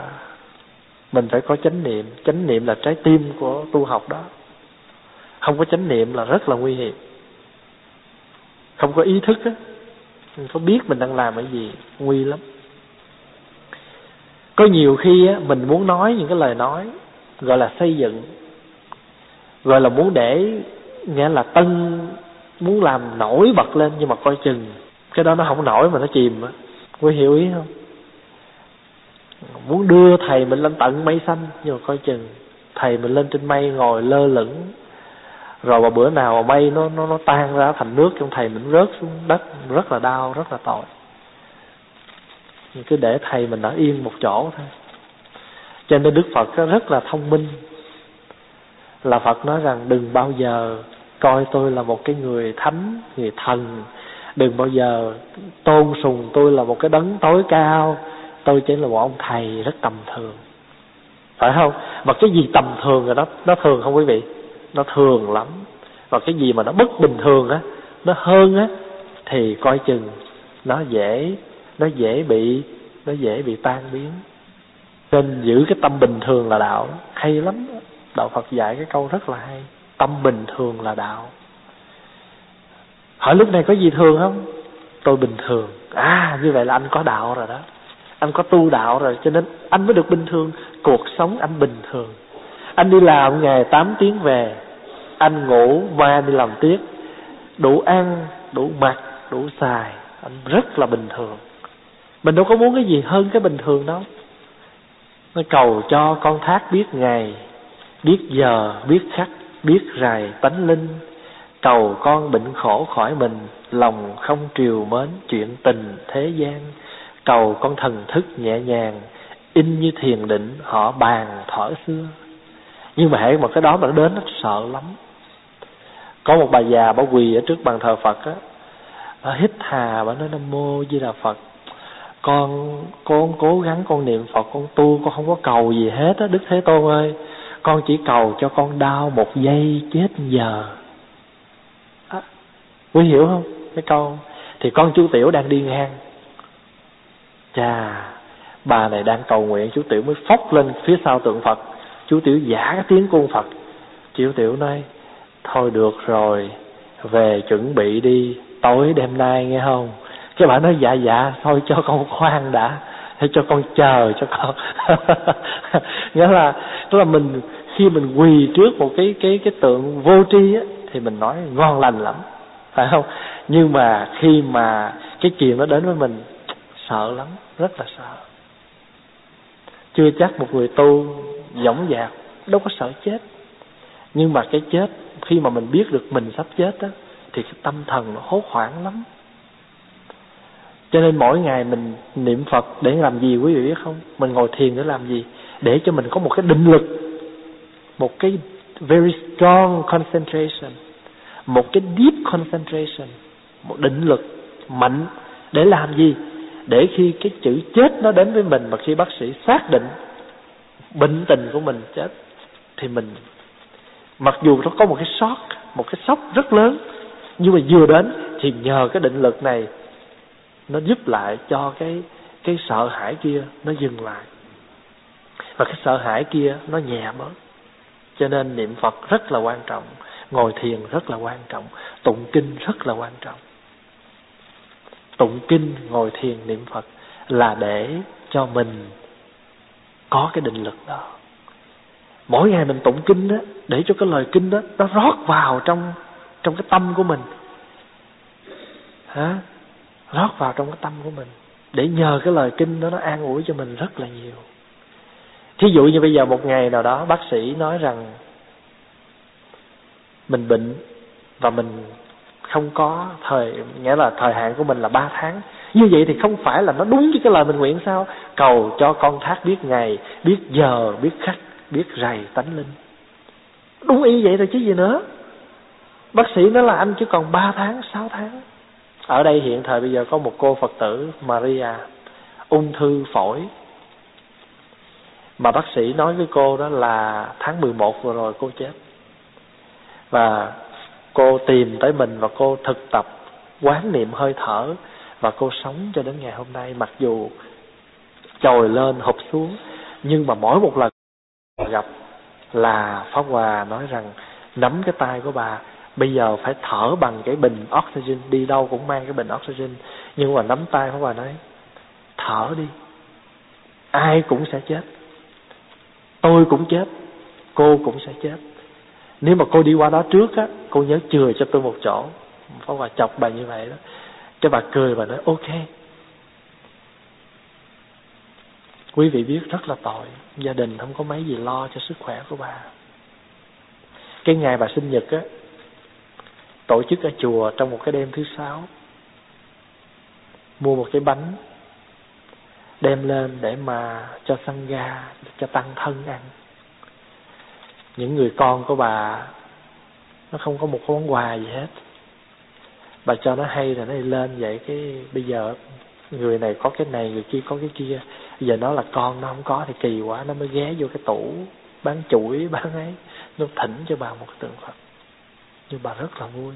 A: mình phải có chánh niệm. Chánh niệm là trái tim của tu học đó. Không có chánh niệm là rất là nguy hiểm. Không có ý thức á, mình có biết mình đang làm cái gì, nguy lắm. Có nhiều khi á, mình muốn nói những cái lời nói, gọi là xây dựng, gọi là muốn để, nghĩa là tân, muốn làm nổi bật lên nhưng mà coi chừng, cái đó nó không nổi mà nó chìm á. Quý hiểu ý không? Muốn đưa thầy mình lên tận mây xanh, nhưng mà coi chừng thầy mình lên trên mây ngồi lơ lửng. Rồi vào bữa nào mà mây nó nó nó tan ra thành nước trong thầy mình rớt xuống đất, rất là đau, rất là tội. Cứ để thầy mình ở yên một chỗ thôi. Cho nên đức phật rất là thông minh. Là phật nói rằng đừng bao giờ coi tôi là một cái người thánh, người thần. Đừng bao giờ tôn sùng tôi là một cái đấng tối cao tôi chỉ là một ông thầy rất tầm thường. Phải không? Mà cái gì tầm thường rồi đó nó thường không quý vị? Nó thường lắm. Và cái gì mà nó bất bình thường á, nó hơn á, thì coi chừng nó dễ nó dễ bị, nó dễ bị tan biến. Nên giữ cái tâm bình thường là đạo. Hay lắm. Đạo Phật dạy cái câu rất là hay. Tâm bình thường là đạo. Hỏi lúc này có gì thường không? Tôi bình thường. À như vậy là anh có đạo rồi đó anh có tu đạo rồi, cho nên anh mới được bình thường. Cuộc sống anh bình thường. Anh đi làm ngày 8 tiếng về, anh ngủ ba đi làm tiếp. Đủ ăn, đủ mặc, đủ xài, anh rất là bình thường. Mình đâu có muốn cái gì hơn cái bình thường đâu. Nó cầu cho con thác biết ngày, biết giờ, biết khắc, biết rài tánh linh. Cầu con bệnh khổ khỏi mình, lòng không triều mến chuyện tình thế gian cầu con thần thức nhẹ nhàng in như thiền định họ bàn thở xưa. Nhưng mà hãy một cái đó mà nó đến nó sợ lắm. Có một bà già bà quỳ ở trước bàn thờ phật á bà hít hà bà nói nam mô di đà phật. Con con cố gắng con niệm phật con tu con không có cầu gì hết á đức thế tôn ơi. Con chỉ cầu cho con đau một giây chết giờ. À, quý hiểu không? Cái câu. Thì con chú tiểu đang đi ngang chà bà này đang cầu nguyện chú tiểu mới phóc lên phía sau tượng phật. Chú tiểu giả cái tiếng cung phật. Chú tiểu nói, thôi được rồi, về chuẩn bị đi, tối đêm nay nghe không? Cái bà nói dạ dạ thôi cho con khoan đã hay cho con chờ cho con. Nghĩa là, tức là mình, khi mình quỳ trước một cái cái cái tượng vô tri á, thì mình nói ngon lành lắm. Phải không? Nhưng mà khi mà cái chuyện nó đến với mình sợ lắm, rất là sợ. Chưa chắc một người tu dõng dạc đâu có sợ chết. Nhưng mà cái chết, khi mà mình biết được mình sắp chết á, thì cái tâm thần nó hốt hoảng lắm. Cho nên mỗi ngày mình niệm phật để làm gì quý vị biết không? Mình ngồi thiền để làm gì? Để cho mình có một cái định lực, một cái very strong concentration, một cái deep concentration, một định lực mạnh để làm gì? Để khi cái chữ chết nó đến với mình mà khi bác sĩ xác định bệnh tình của mình chết, thì mình, mặc dù nó có một cái sót một cái sốc rất lớn, nhưng mà vừa đến thì nhờ cái định lực này, nó giúp lại cho cái cái sợ hãi kia nó dừng lại. Và cái sợ hãi kia nó nhẹ bớt. Cho nên niệm phật rất là quan trọng, ngồi thiền rất là quan trọng, tụng kinh rất là quan trọng tụng kinh ngồi thiền niệm phật là để cho mình có cái định lực đó. Mỗi ngày mình tụng kinh đó, để cho cái lời kinh đó nó rót vào trong trong cái tâm của mình. Hả? Rót vào trong cái tâm của mình để nhờ cái lời kinh đó nó an ủi cho mình rất là nhiều. Thí dụ như bây giờ một ngày nào đó bác sĩ nói rằng mình bệnh và mình không có, thời, nghĩa là thời hạn của mình là ba tháng. Như vậy thì không phải là nó đúng với cái lời mình nguyện sao? Cầu cho con thác biết ngày, biết giờ, biết khắc, biết rầy tánh linh. Đúng y vậy rồi chứ gì nữa. Bác sĩ nói là anh chỉ còn ba tháng, sáu tháng. Ở đây hiện thời bây giờ có một cô phật tử, maria, ung thư phổi. Mà bác sĩ nói với cô đó là tháng 11 vừa rồi cô chết. Và cô tìm tới mình và cô thực tập, quán niệm hơi thở và cô sống cho đến ngày hôm nay. Mặc dù trồi lên hụp xuống, nhưng mà mỗi một lần gặp là pháp hòa nói rằng, nắm cái tay của bà, bây giờ phải thở bằng cái bình oxygen, đi đâu cũng mang cái bình oxygen. Nhưng mà nắm tay pháp hòa nói, thở đi, ai cũng sẽ chết, tôi cũng chết, cô cũng sẽ chết nếu mà cô đi qua đó trước á, cô nhớ chừa cho tôi một chỗ. Phó hòa chọc bà như vậy đó. Cái bà cười và nói, ok. Quý vị biết rất là tội. Gia đình không có mấy gì lo cho sức khỏe của bà. Cái ngày bà sinh nhật á, tổ chức ở chùa trong một cái đêm thứ sáu. Mua một cái bánh, đem lên để mà cho săn ga, cho tăng thân ăn những người con của bà, nó không có một món quà gì hết. Bà cho nó hay rồi nó đi lên vậy cái bây giờ người này có cái này, người kia có cái kia. Giờ nó là con, nó không có thì kỳ quá, nó mới ghé vô cái tủ bán chuỗi, bán ấy. Nó thỉnh cho bà một cái tượng phật. Nhưng bà rất là vui,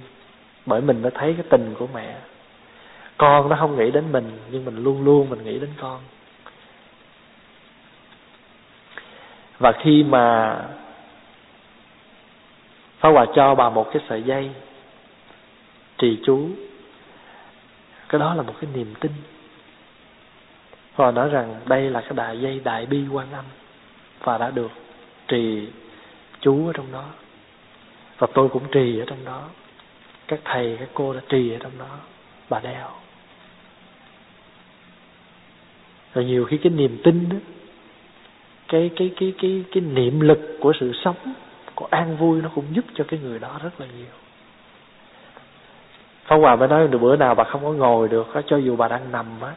A: bởi mình mới thấy cái tình của mẹ. Con nó không nghĩ đến mình, nhưng mình luôn luôn mình nghĩ đến con. Và khi mà Pháp Hòa cho bà một cái sợi dây trì chú. Cái đó là một cái niềm tin. Và nói rằng đây là cái đại dây đại bi quan âm và đã được trì chú ở trong đó. Và tôi cũng trì ở trong đó. Các thầy, các cô đã trì ở trong đó. Bà đeo. Rồi nhiều khi cái niềm tin đó, cái cái cái cái cái niệm lực của sự sống có an vui nó cũng giúp cho cái người đó rất là nhiều. Pháp Hòa mới nói được bữa nào bà không có ngồi được cho dù bà đang nằm á,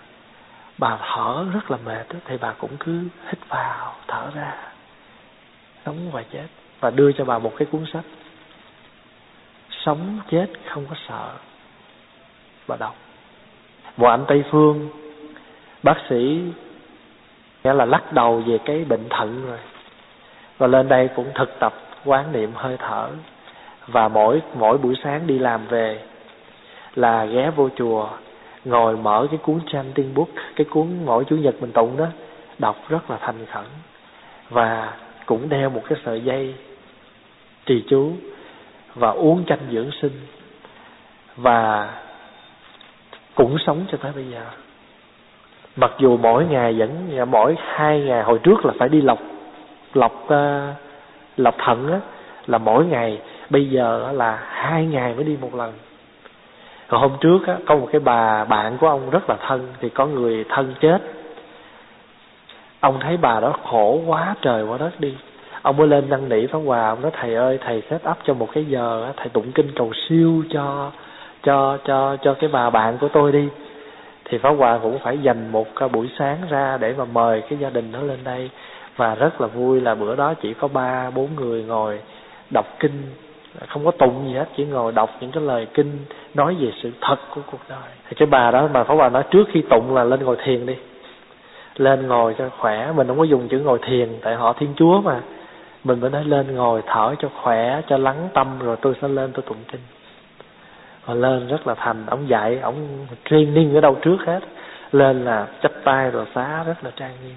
A: bà thở rất là mệt thì bà cũng cứ hít vào, thở ra, sống và chết. Và đưa cho bà một cái cuốn sách, sống chết không có sợ, bà đọc. Một anh tây phương, bác sĩ nghĩa là lắc đầu về cái bệnh thận rồi. Và lên đây cũng thực tập quán niệm hơi thở. Và mỗi mỗi buổi sáng đi làm về là ghé vô chùa ngồi mở cái cuốn chanting book cái cuốn mỗi chủ nhật mình tụng đó đọc rất là thành khẩn. Và cũng đeo một cái sợi dây trì chú và uống chanh dưỡng sinh. Và cũng sống cho tới bây giờ. Mặc dù mỗi ngày vẫn mỗi hai ngày hồi trước là phải đi lọc lọc uh, lọc thận á, là mỗi ngày, bây giờ là hai ngày mới đi một lần. Rồi hôm trước á, có một cái bà, bạn của ông rất là thân, thì có người thân chết. Ông thấy bà đó khổ quá trời quá đất đi. Ông mới lên năn nỉ pháp hòa, ông nói, thầy ơi, thầy set up cho một cái giờ thầy tụng kinh cầu siêu cho cho cho cho cái bà bạn của tôi đi. Thì pháp hòa cũng phải dành một buổi sáng ra để mà mời cái gia đình đó lên đây và rất là vui là bữa đó chỉ có ba, bốn người ngồi đọc kinh. Không có tụng gì hết, chỉ ngồi đọc những cái lời kinh, nói về sự thật của cuộc đời. Thì cái bà đó mà Pháp bà nói trước khi tụng là lên ngồi thiền đi. Lên ngồi cho khỏe, mình không có dùng chữ ngồi thiền, tại họ thiên chúa mà. Mình phải nói lên ngồi thở cho khỏe, cho lắng tâm, rồi tôi sẽ lên tôi tụng kinh. Họ lên rất là thành, ông dạy, ông training ở đâu trước hết. Lên là chắp tay rồi xá, rất là trang nghiêm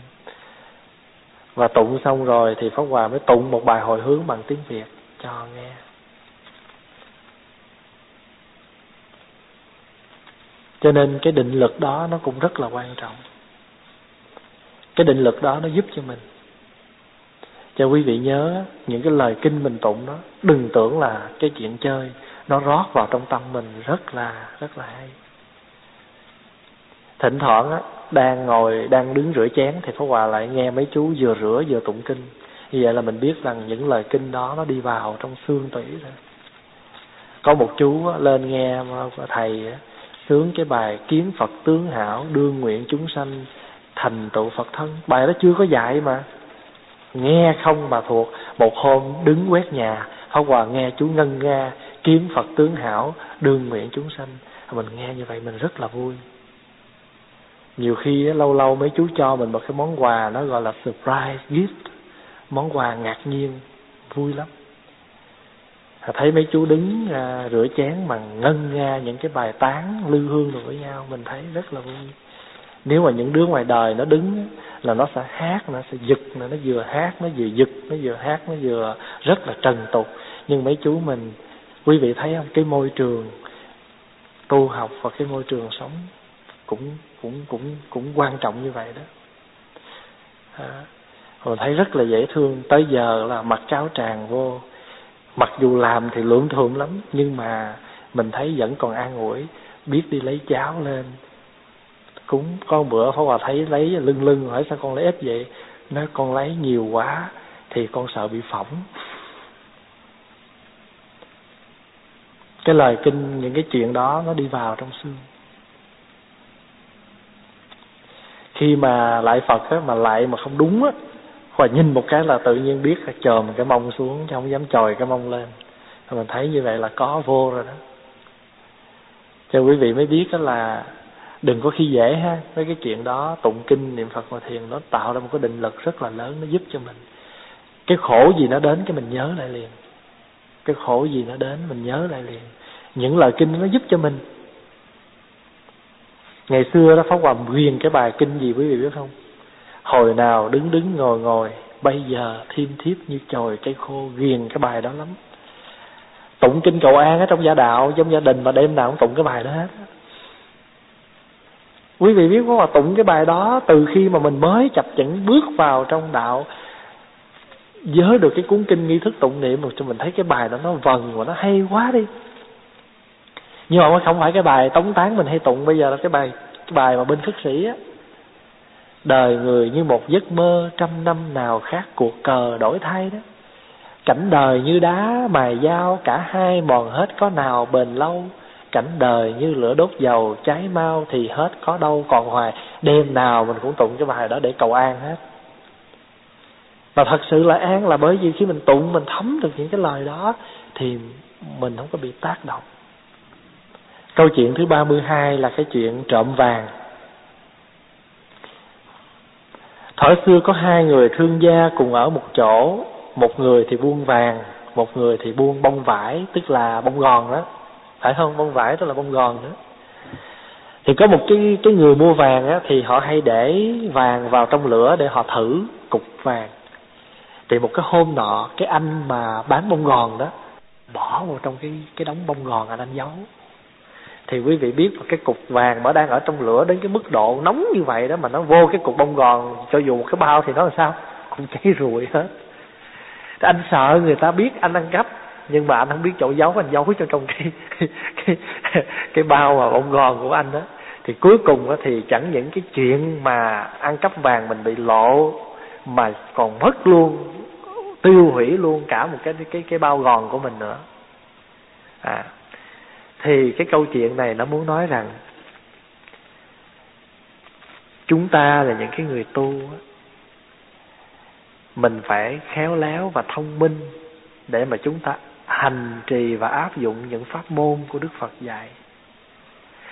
A: và tụng xong rồi thì pháp hòa mới tụng một bài hồi hướng bằng tiếng việt. Cho nghe. Cho nên cái định lực đó nó cũng rất là quan trọng. Cái định lực đó nó giúp cho mình. Cho quý vị nhớ, những cái lời kinh mình tụng đó, đừng tưởng là cái chuyện chơi nó rót vào trong tâm mình rất là rất là hay thỉnh thoảng á, đang ngồi, đang đứng rửa chén thì Pháp Hòa lại nghe mấy chú vừa rửa vừa tụng kinh. Như vậy là mình biết rằng những lời kinh đó nó đi vào trong xương tủy rồi có một chú lên nghe thầy sướng cái bài kiến Phật tướng hảo, đương nguyện chúng sanh thành tựu Phật thân. Bài đó chưa có dạy mà. Nghe không mà thuộc. Một hôm đứng quét nhà, Pháp Hòa nghe chú ngân nga kiến Phật tướng hảo, đương nguyện chúng sanh. Mình nghe như vậy mình rất là vui nhiều khi lâu lâu mấy chú cho mình một cái món quà nó gọi là surprise gift. Món quà ngạc nhiên vui lắm. À, thấy mấy chú đứng à, rửa chén mà ngân nga những cái bài tán lư hương rồi với nhau mình thấy rất là vui. Nếu mà những đứa ngoài đời nó đứng là nó sẽ hát nó sẽ giật nó vừa hát nó vừa giật nó vừa hát nó vừa rất là trần tục. Nhưng mấy chú mình quý vị thấy không? Cái môi trường tu học và cái môi trường sống cũng cũng cũng cũng quan trọng như vậy đó. À, mình thấy rất là dễ thương. Tới giờ là mặc cháo tràng vô. Mặc dù làm thì lưỡng thượng lắm nhưng mà mình thấy vẫn còn an ủi. Biết đi lấy cháo lên. Cúng con bữa phó hòa thấy lấy lưng lưng hỏi sao con lấy ít vậy? Nói con lấy nhiều quá thì con sợ bị phỏng. Cái lời kinh những cái chuyện đó nó đi vào trong xương. Khi mà lại phật á, mà lại mà không đúng á, và nhìn một cái là tự nhiên biết là chồm cái mông xuống chứ không dám chòi cái mông lên. Thì mình thấy như vậy là có vô rồi đó. Cho quý vị mới biết đó là đừng có khi dễ ha với cái chuyện đó, tụng kinh, niệm phật và thiền nó tạo ra một cái định lực rất là lớn, nó giúp cho mình. Cái khổ gì nó đến cái mình nhớ lại liền. Cái khổ gì nó đến mình nhớ lại liền. Những lời kinh nó giúp cho mình ngày xưa đó, pháp hòa ghiền cái bài kinh gì quý vị biết không? Hồi nào đứng đứng ngồi ngồi, bây giờ thiêm thiếp như chồi cây khô, ghiền cái bài đó lắm. Tụng kinh cầu an ở trong gia đạo, trong gia đình mà đêm nào cũng tụng cái bài đó hết. Quý vị biết không? Mà tụng cái bài đó, từ khi mà mình mới chập chững bước vào trong đạo, nhớ được cái cuốn kinh nghi thức tụng niệm, mà cho mình thấy cái bài đó nó vần và nó hay quá đi nhưng mà không phải cái bài tống tán mình hay tụng, bây giờ là cái bài cái bài mà bên khất sĩ á. Đời người như một giấc mơ trăm năm nào khác cuộc cờ đổi thay đó. Cảnh đời như đá mài dao, cả hai mòn hết có nào bền lâu. Cảnh đời như lửa đốt dầu, cháy mau thì hết có đâu còn hoài. Đêm nào mình cũng tụng cái bài đó để cầu an hết. Và thật sự là an là bởi vì khi mình tụng, mình thấm được những cái lời đó, thì mình không có bị tác động câu chuyện thứ ba mươi hai là cái chuyện trộm vàng Thở xưa có hai người thương gia cùng ở một chỗ, Một người thì buôn vàng, Một người thì buôn bông vải, Tức là bông gòn đó Phải không? Bông vải tức là bông gòn đó. Thì có một cái cái người mua vàng á, Thì họ hay để vàng vào trong lửa Để họ thử cục vàng Thì một cái hôm nọ, Cái anh mà bán bông gòn đó, Bỏ vào trong cái cái đống bông gòn anh anh giấu thì quý vị biết cái cục vàng mà đang ở trong lửa đến cái mức độ nóng như vậy đó mà nó vô cái cục bông gòn cho dù một cái bao thì nó là sao? Cũng cháy rụi hết. Thì anh sợ người ta biết anh ăn cắp nhưng mà anh không biết chỗ giấu anh giấu cho trong cái cái cái, bao mà bông gòn của anh đó. Thì cuối cùng đó thì chẳng những cái chuyện mà ăn cắp vàng mình bị lộ mà còn mất luôn tiêu hủy luôn cả một cái cái cái bao gòn của mình nữa. À thì cái câu chuyện này nó muốn nói rằng, chúng ta là những cái người tu mình phải khéo léo và thông minh để mà chúng ta hành trì và áp dụng những pháp môn của Đức Phật dạy.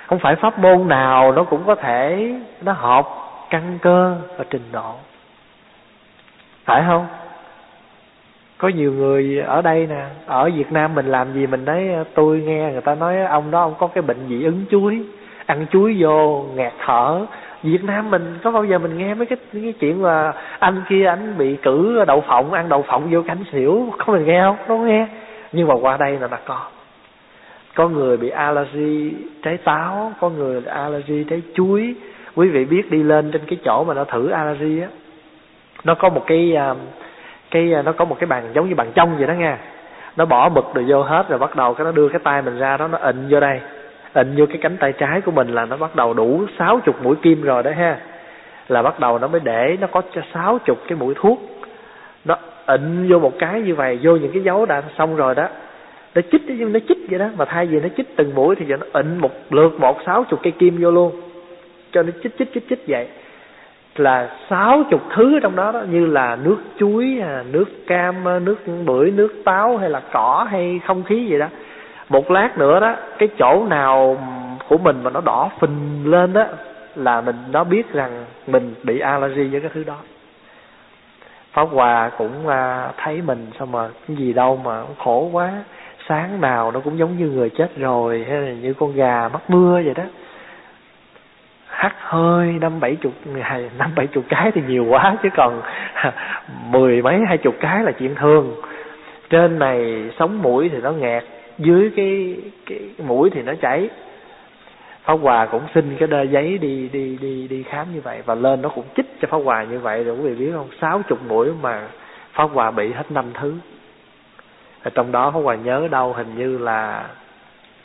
A: Không phải pháp môn nào nó cũng có thể nó hợp căn cơ và trình độ. Phải không? Có nhiều người ở đây nè ở Việt Nam mình làm gì mình nói ờ, tôi nghe người ta nói ông đó ông có cái bệnh dị ứng chuối ăn chuối vô ngạt thở. Việt Nam mình có bao giờ mình nghe mấy cái cái chuyện mà anh kia anh bị cử đậu phộng ăn đậu phộng vô cánh xỉu có mình nghe không? Đâu nghe. Nhưng mà qua đây là đã có. Có người bị allergy trái táo có người bị allergy trái chuối. Quý vị biết đi lên trên cái chỗ mà nó thử allergy á nó có một cái uh, cái à, nó có một cái bàn giống như bàn trong vậy đó nha. Nó bỏ mực rồi vô hết rồi bắt đầu cái nó đưa cái tay mình ra đó, nó ịnh vô đây. Ịnh vô cái cánh tay trái của mình là nó bắt đầu đủ sáu chục mũi kim rồi đó ha. Là bắt đầu nó mới để nó có cho sáu chục cái mũi thuốc. Nó ịnh vô một cái như vậy, vô những cái dấu đã xong rồi đó. Nó chích nó chích vậy đó. Mà thay vì nó chích từng mũi thì giờ nó ịnh một, lượt một, sáu chục cây kim vô luôn. Cho nó chích chích chích chích vậy là sáu chục thứ trong đó, đó như là nước chuối à, nước cam à, nước bưởi nước táo hay là cỏ hay không khí gì đó. Một lát nữa đó cái chỗ nào của mình mà nó đỏ phình lên đó là mình nó biết rằng mình bị allergy với cái thứ đó. Pháp hòa cũng à, thấy mình sao mà cái gì đâu mà khổ quá. Sáng nào nó cũng giống như người chết rồi hay là như con gà mắc mưa vậy đó hắt hơi, năm bảy chục ngày năm bảy chục cái thì nhiều quá, chứ còn mười mấy, hai chục cái là chuyện thường. Trên này sống mũi thì nó nghẹt, dưới cái cái mũi thì nó chảy Pháp Hòa cũng xin cái đơn giấy đi đi đi đi khám như vậy, và lên nó cũng chích cho Pháp Hòa như vậy, rồi quý vị biết không? Sáu chục mũi mà Pháp Hòa bị hết năm thứ. Ở trong đó Pháp Hòa nhớ đâu hình như là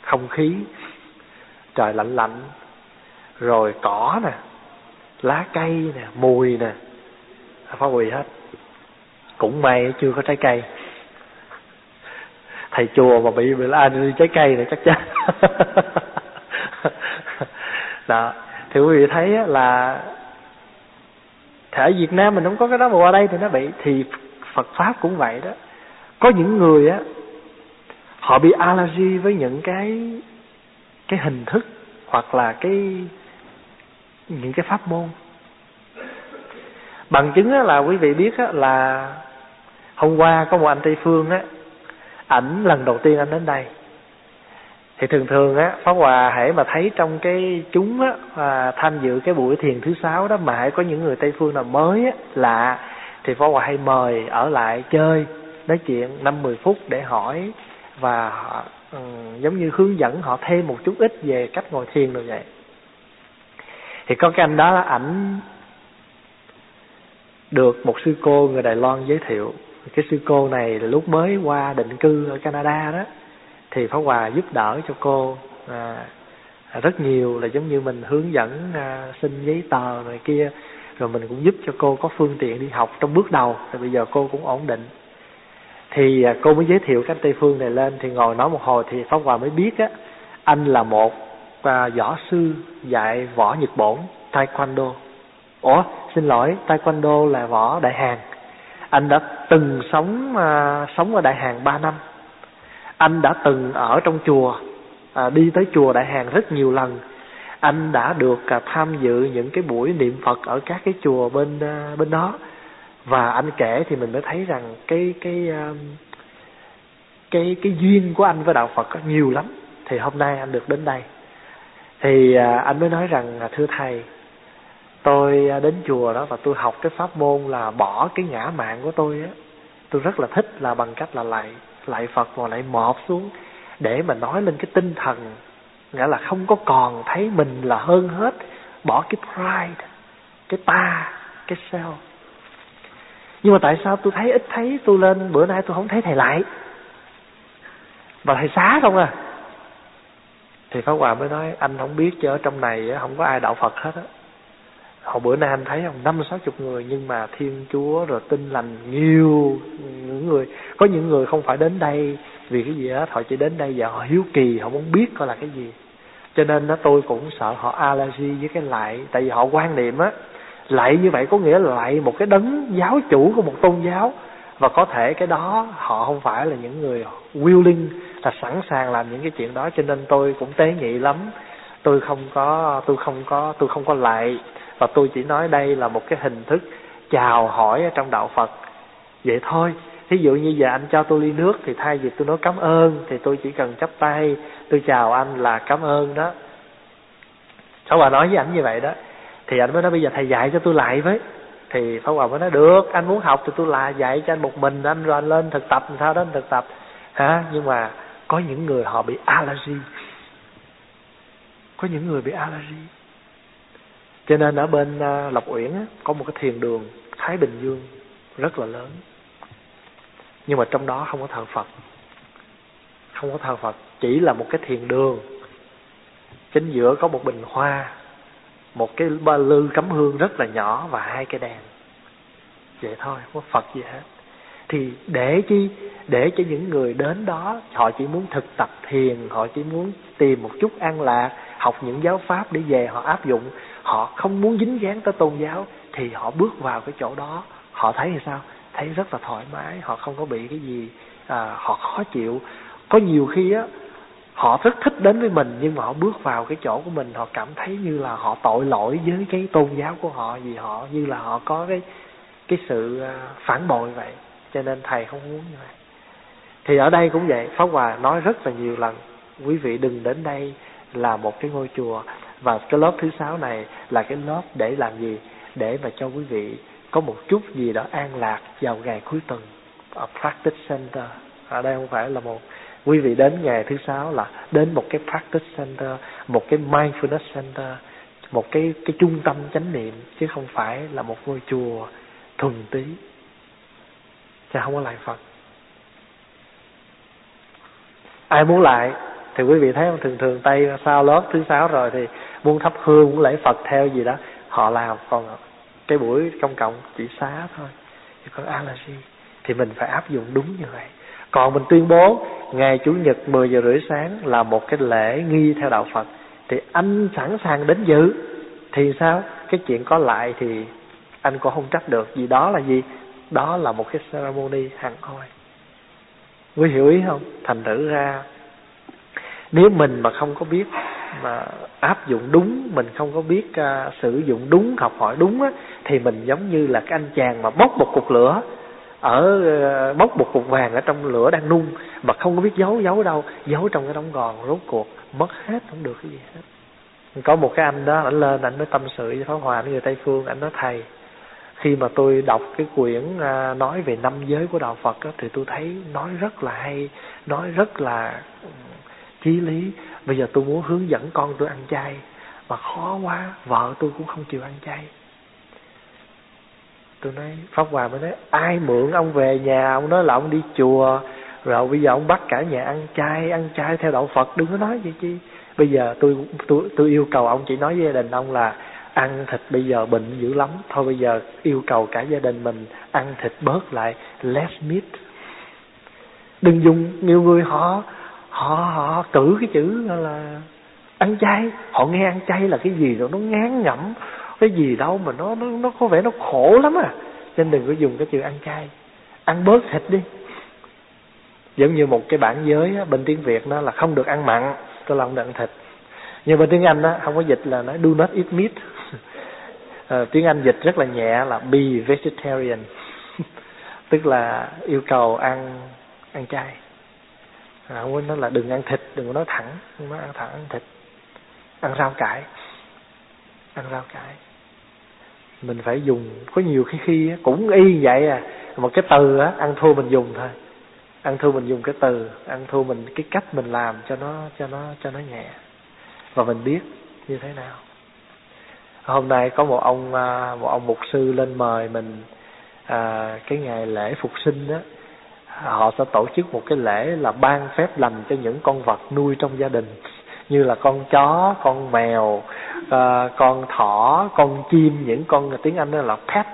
A: không khí, trời lạnh lạnh rồi cỏ nè, lá cây nè, mùi nè. À, phá hủy hết. Cũng may chưa có trái cây. Thầy chùa mà bị bị ăn đi trái cây này chắc chắn. Đó, thì quý vị thấy là ở Việt Nam mình không có cái đó mà qua đây thì nó bị, thì Phật pháp cũng vậy đó. Có những người á, họ bị allergy với những cái cái hình thức hoặc là cái những cái pháp môn. Bằng chứng là quý vị biết là hôm qua có một anh tây phương á ảnh lần đầu tiên anh đến đây. Thì thường thường á pháp hòa hãy mà thấy trong cái chúng á à, tham dự cái buổi thiền thứ sáu đó mà hãy có những người tây phương nào mới á lạ thì pháp hòa hay mời ở lại chơi nói chuyện năm mười phút để hỏi và họ, um, giống như hướng dẫn họ thêm một chút ít về cách ngồi thiền rồi vậy thì có cái anh đó là ảnh được một sư cô người Đài Loan giới thiệu. Cái sư cô này là lúc mới qua định cư ở Canada đó. Thì Pháp Hòa giúp đỡ cho cô à, à, rất nhiều là giống như mình hướng dẫn à, xin giấy tờ này kia. Rồi mình cũng giúp cho cô có phương tiện đi học trong bước đầu thì bây giờ cô cũng ổn định. Thì à, cô mới giới thiệu cái Tây Phương này lên. Thì ngồi nói một hồi thì Pháp Hòa mới biết á anh là một à, võ sư dạy võ Nhật Bổn Taekwondo. Ủa, xin lỗi, Taekwondo là võ Đại Hàn. Anh đã từng sống à, sống ở Đại Hàn 3 năm. Anh đã từng ở trong chùa, à, đi tới chùa Đại Hàn rất nhiều lần. Anh đã được à, tham dự những cái buổi niệm Phật ở các cái chùa bên à, bên đó. Và anh kể thì mình mới thấy rằng cái cái à, cái cái duyên của anh với đạo Phật có nhiều lắm. Thì hôm nay anh được đến đây thì à, anh mới nói rằng à, thưa thầy, tôi à, đến chùa đó và tôi học cái pháp môn là bỏ cái ngã mạng của tôi á. Tôi rất là thích là bằng cách là lại lại Phật và lại mọt xuống để mà nói lên cái tinh thần, nghĩa là không có còn thấy mình là hơn hết, bỏ cái pride, cái ta, cái self. Nhưng mà tại sao tôi thấy ít thấy tôi lên, bữa nay tôi không thấy thầy lại? Và thầy xá không à? Thì Pháp Hòa mới nói, anh không biết chứ, ở trong này không có ai đạo Phật hết á. Hồi bữa nay anh thấy không? Năm sáu chục người, nhưng mà thiên chúa rồi tin lành nhiều. Những người, có những người không phải đến đây vì cái gì hết, họ chỉ đến đây và họ hiếu kỳ, họ muốn biết coi là cái gì. Cho nên nó tôi cũng sợ họ allergy với cái lại, tại vì họ quan niệm á, lại như vậy có nghĩa là lại một cái đấng giáo chủ của một tôn giáo. Và có thể cái đó họ không phải là những người willing là sẵn sàng làm những cái chuyện đó, cho nên tôi cũng tế nhị lắm. Tôi không có, tôi không có, tôi không có lại. Và tôi chỉ nói đây là một cái hình thức chào hỏi ở trong đạo Phật. Vậy thôi. Thí dụ như giờ anh cho tôi ly nước thì thay vì tôi nói cảm ơn, thì tôi chỉ cần chắp tay, tôi chào anh là cảm ơn đó. Pháp Hòa nói với anh như vậy đó. Thì anh mới nói, bây giờ thầy dạy cho tôi lại với. Thì Pháp Hòa mới nói, được, anh muốn học thì tôi là dạy cho anh một mình, anh rồi anh lên thực tập, làm sao đó anh thực tập. Hả? Nhưng mà có những người họ bị allergy. Có những người bị allergy. Cho nên ở bên à, Lộc Uyển á, có một cái thiền đường Thái Bình Dương rất là lớn. Nhưng mà trong đó không có thờ Phật. Không có thờ Phật chỉ là một cái thiền đường. Chính giữa có một bình hoa một cái ba lư cắm hương rất là nhỏ và hai cái đèn. Vậy thôi không có Phật gì hết thì để chi? Để cho những người đến đó họ chỉ muốn thực tập thiền họ chỉ muốn tìm một chút an lạc học những giáo pháp để về họ áp dụng. Họ không muốn dính dáng tới tôn giáo thì họ bước vào cái chỗ đó. Họ thấy thì sao? Thấy rất là thoải mái họ không có bị cái gì à, họ khó chịu. Có nhiều khi á họ rất thích đến với mình nhưng mà họ bước vào cái chỗ của mình họ cảm thấy như là họ tội lỗi với cái tôn giáo của họ vì họ như là họ có cái cái sự à, phản bội vậy cho nên thầy không muốn như vậy. Thì ở đây cũng vậy, pháp hòa nói rất là nhiều lần, quý vị đừng đến đây là một cái ngôi chùa và cái lớp thứ sáu này là cái lớp để làm gì? Để mà cho quý vị có một chút gì đó an lạc vào ngày cuối tuần ở practice center. Ở đây không phải là một, quý vị đến ngày thứ sáu là đến một cái practice center, một cái mindfulness center, một cái cái trung tâm chánh niệm, chứ không phải là một ngôi chùa thuần túy chứ không có lại phật. Ai muốn lại thì quý vị thấy không? Thường thường tây sau lớp thứ sáu rồi thì muốn thắp hương, muốn lễ phật theo gì đó, họ làm còn cái buổi công cộng chỉ xá thôi. Chứ là allergy thì mình phải áp dụng đúng như vậy. Còn mình tuyên bố, ngày chủ nhật 10 giờ rưỡi sáng là một cái lễ nghi theo đạo Phật. Thì anh sẵn sàng đến dự. Thì sao? Cái chuyện có lại thì anh cũng không trách được vì đó là gì? Đó là một cái ceremony hẳn hoi. Quý hiểu ý không? Thành thử ra nếu mình mà không có biết mà áp dụng đúng mình không có biết uh, sử dụng đúng học hỏi đúng á thì mình giống như là cái anh chàng mà bốc một cục lửa ở uh, bốc một cục vàng ở trong lửa đang nung mà không có biết giấu giấu đâu giấu trong cái đống gòn rốt cuộc mất hết không được cái gì hết. Có một cái anh đó anh lên anh mới tâm sự với pháp hòa với người tây phương anh nói thầy khi mà tôi đọc cái quyển à, nói về năm giới của đạo phật đó, thì tôi thấy nói rất là hay nói rất là ừ, chí lý. Bây giờ tôi muốn hướng dẫn con tôi ăn chay mà khó quá vợ tôi cũng không chịu ăn chay. Tôi nói pháp hòa mới nói ai mượn ông về nhà ông nói là ông đi chùa rồi bây giờ ông bắt cả nhà ăn chay ăn chay theo đạo phật đừng có nói vậy chi. Bây giờ tôi tôi tôi yêu cầu ông chỉ nói với gia đình ông là ăn thịt bây giờ bệnh dữ lắm. Thôi bây giờ yêu cầu cả gia đình mình ăn thịt bớt lại less meat. Đừng dùng nhiều người họ họ họ cử cái chữ là ăn chay. Họ nghe ăn chay là cái gì rồi nó ngán ngẩm. Cái gì đâu mà nó nó nó có vẻ nó khổ lắm à. Nên đừng có dùng cái chữ ăn chay. Ăn bớt thịt đi. Giống như một cái bản giới á, bên tiếng việt nó là không được ăn mặn tôi là không được ăn thịt. Nhưng bên tiếng anh á không có dịch là nói do not eat meat. Ờ, tiếng anh dịch rất là nhẹ là be vegetarian. Tức là yêu cầu ăn ăn chay. À, không nói là đừng ăn thịt đừng có nói thẳng không nói ăn thẳng ăn thịt. Ăn rau cải. Ăn rau cải. Mình phải dùng có nhiều khi khi cũng y vậy à một cái từ á ăn thua mình dùng thôi. Ăn thua mình dùng cái từ ăn thua mình cái cách mình làm cho nó cho nó cho nó nhẹ. Và mình biết như thế nào hôm nay có một ông à, một ông mục sư lên mời mình à, cái ngày lễ phục sinh đó. Họ sẽ tổ chức một cái lễ là ban phép lành cho những con vật nuôi trong gia đình như là con chó con mèo à, con thỏ con chim những con tiếng anh đó là pet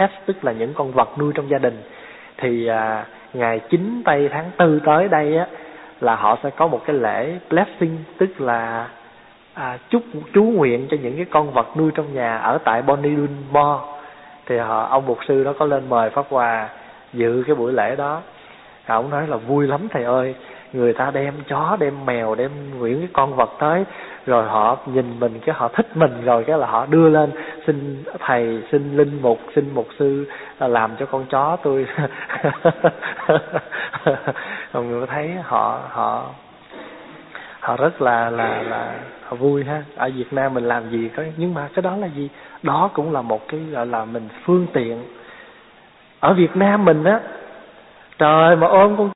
A: pet tức là những con vật nuôi trong gia đình. Thì à, ngày 9 tây tháng tư tới đây á là họ sẽ có một cái lễ blessing tức là à, chúc chú nguyện cho những cái con vật nuôi trong nhà ở tại Bonnie Mo thì họ ông mục sư đó có lên mời pháp hòa dự cái buổi lễ đó. Ông nói là vui lắm thầy ơi. Người ta đem chó đem mèo đem những cái con vật tới rồi họ nhìn mình cái họ thích mình rồi cái là họ đưa lên. Xin thầy xin linh mục xin mục sư à, làm cho con chó tôi. Mọi người thấy họ họ họ rất là là là họ vui ha. Ở Việt Nam mình làm gì có nhưng mà cái đó là gì? Đó cũng là một cái, gọi là, mình phương tiện. Ở Việt Nam mình á, trời mà ôm con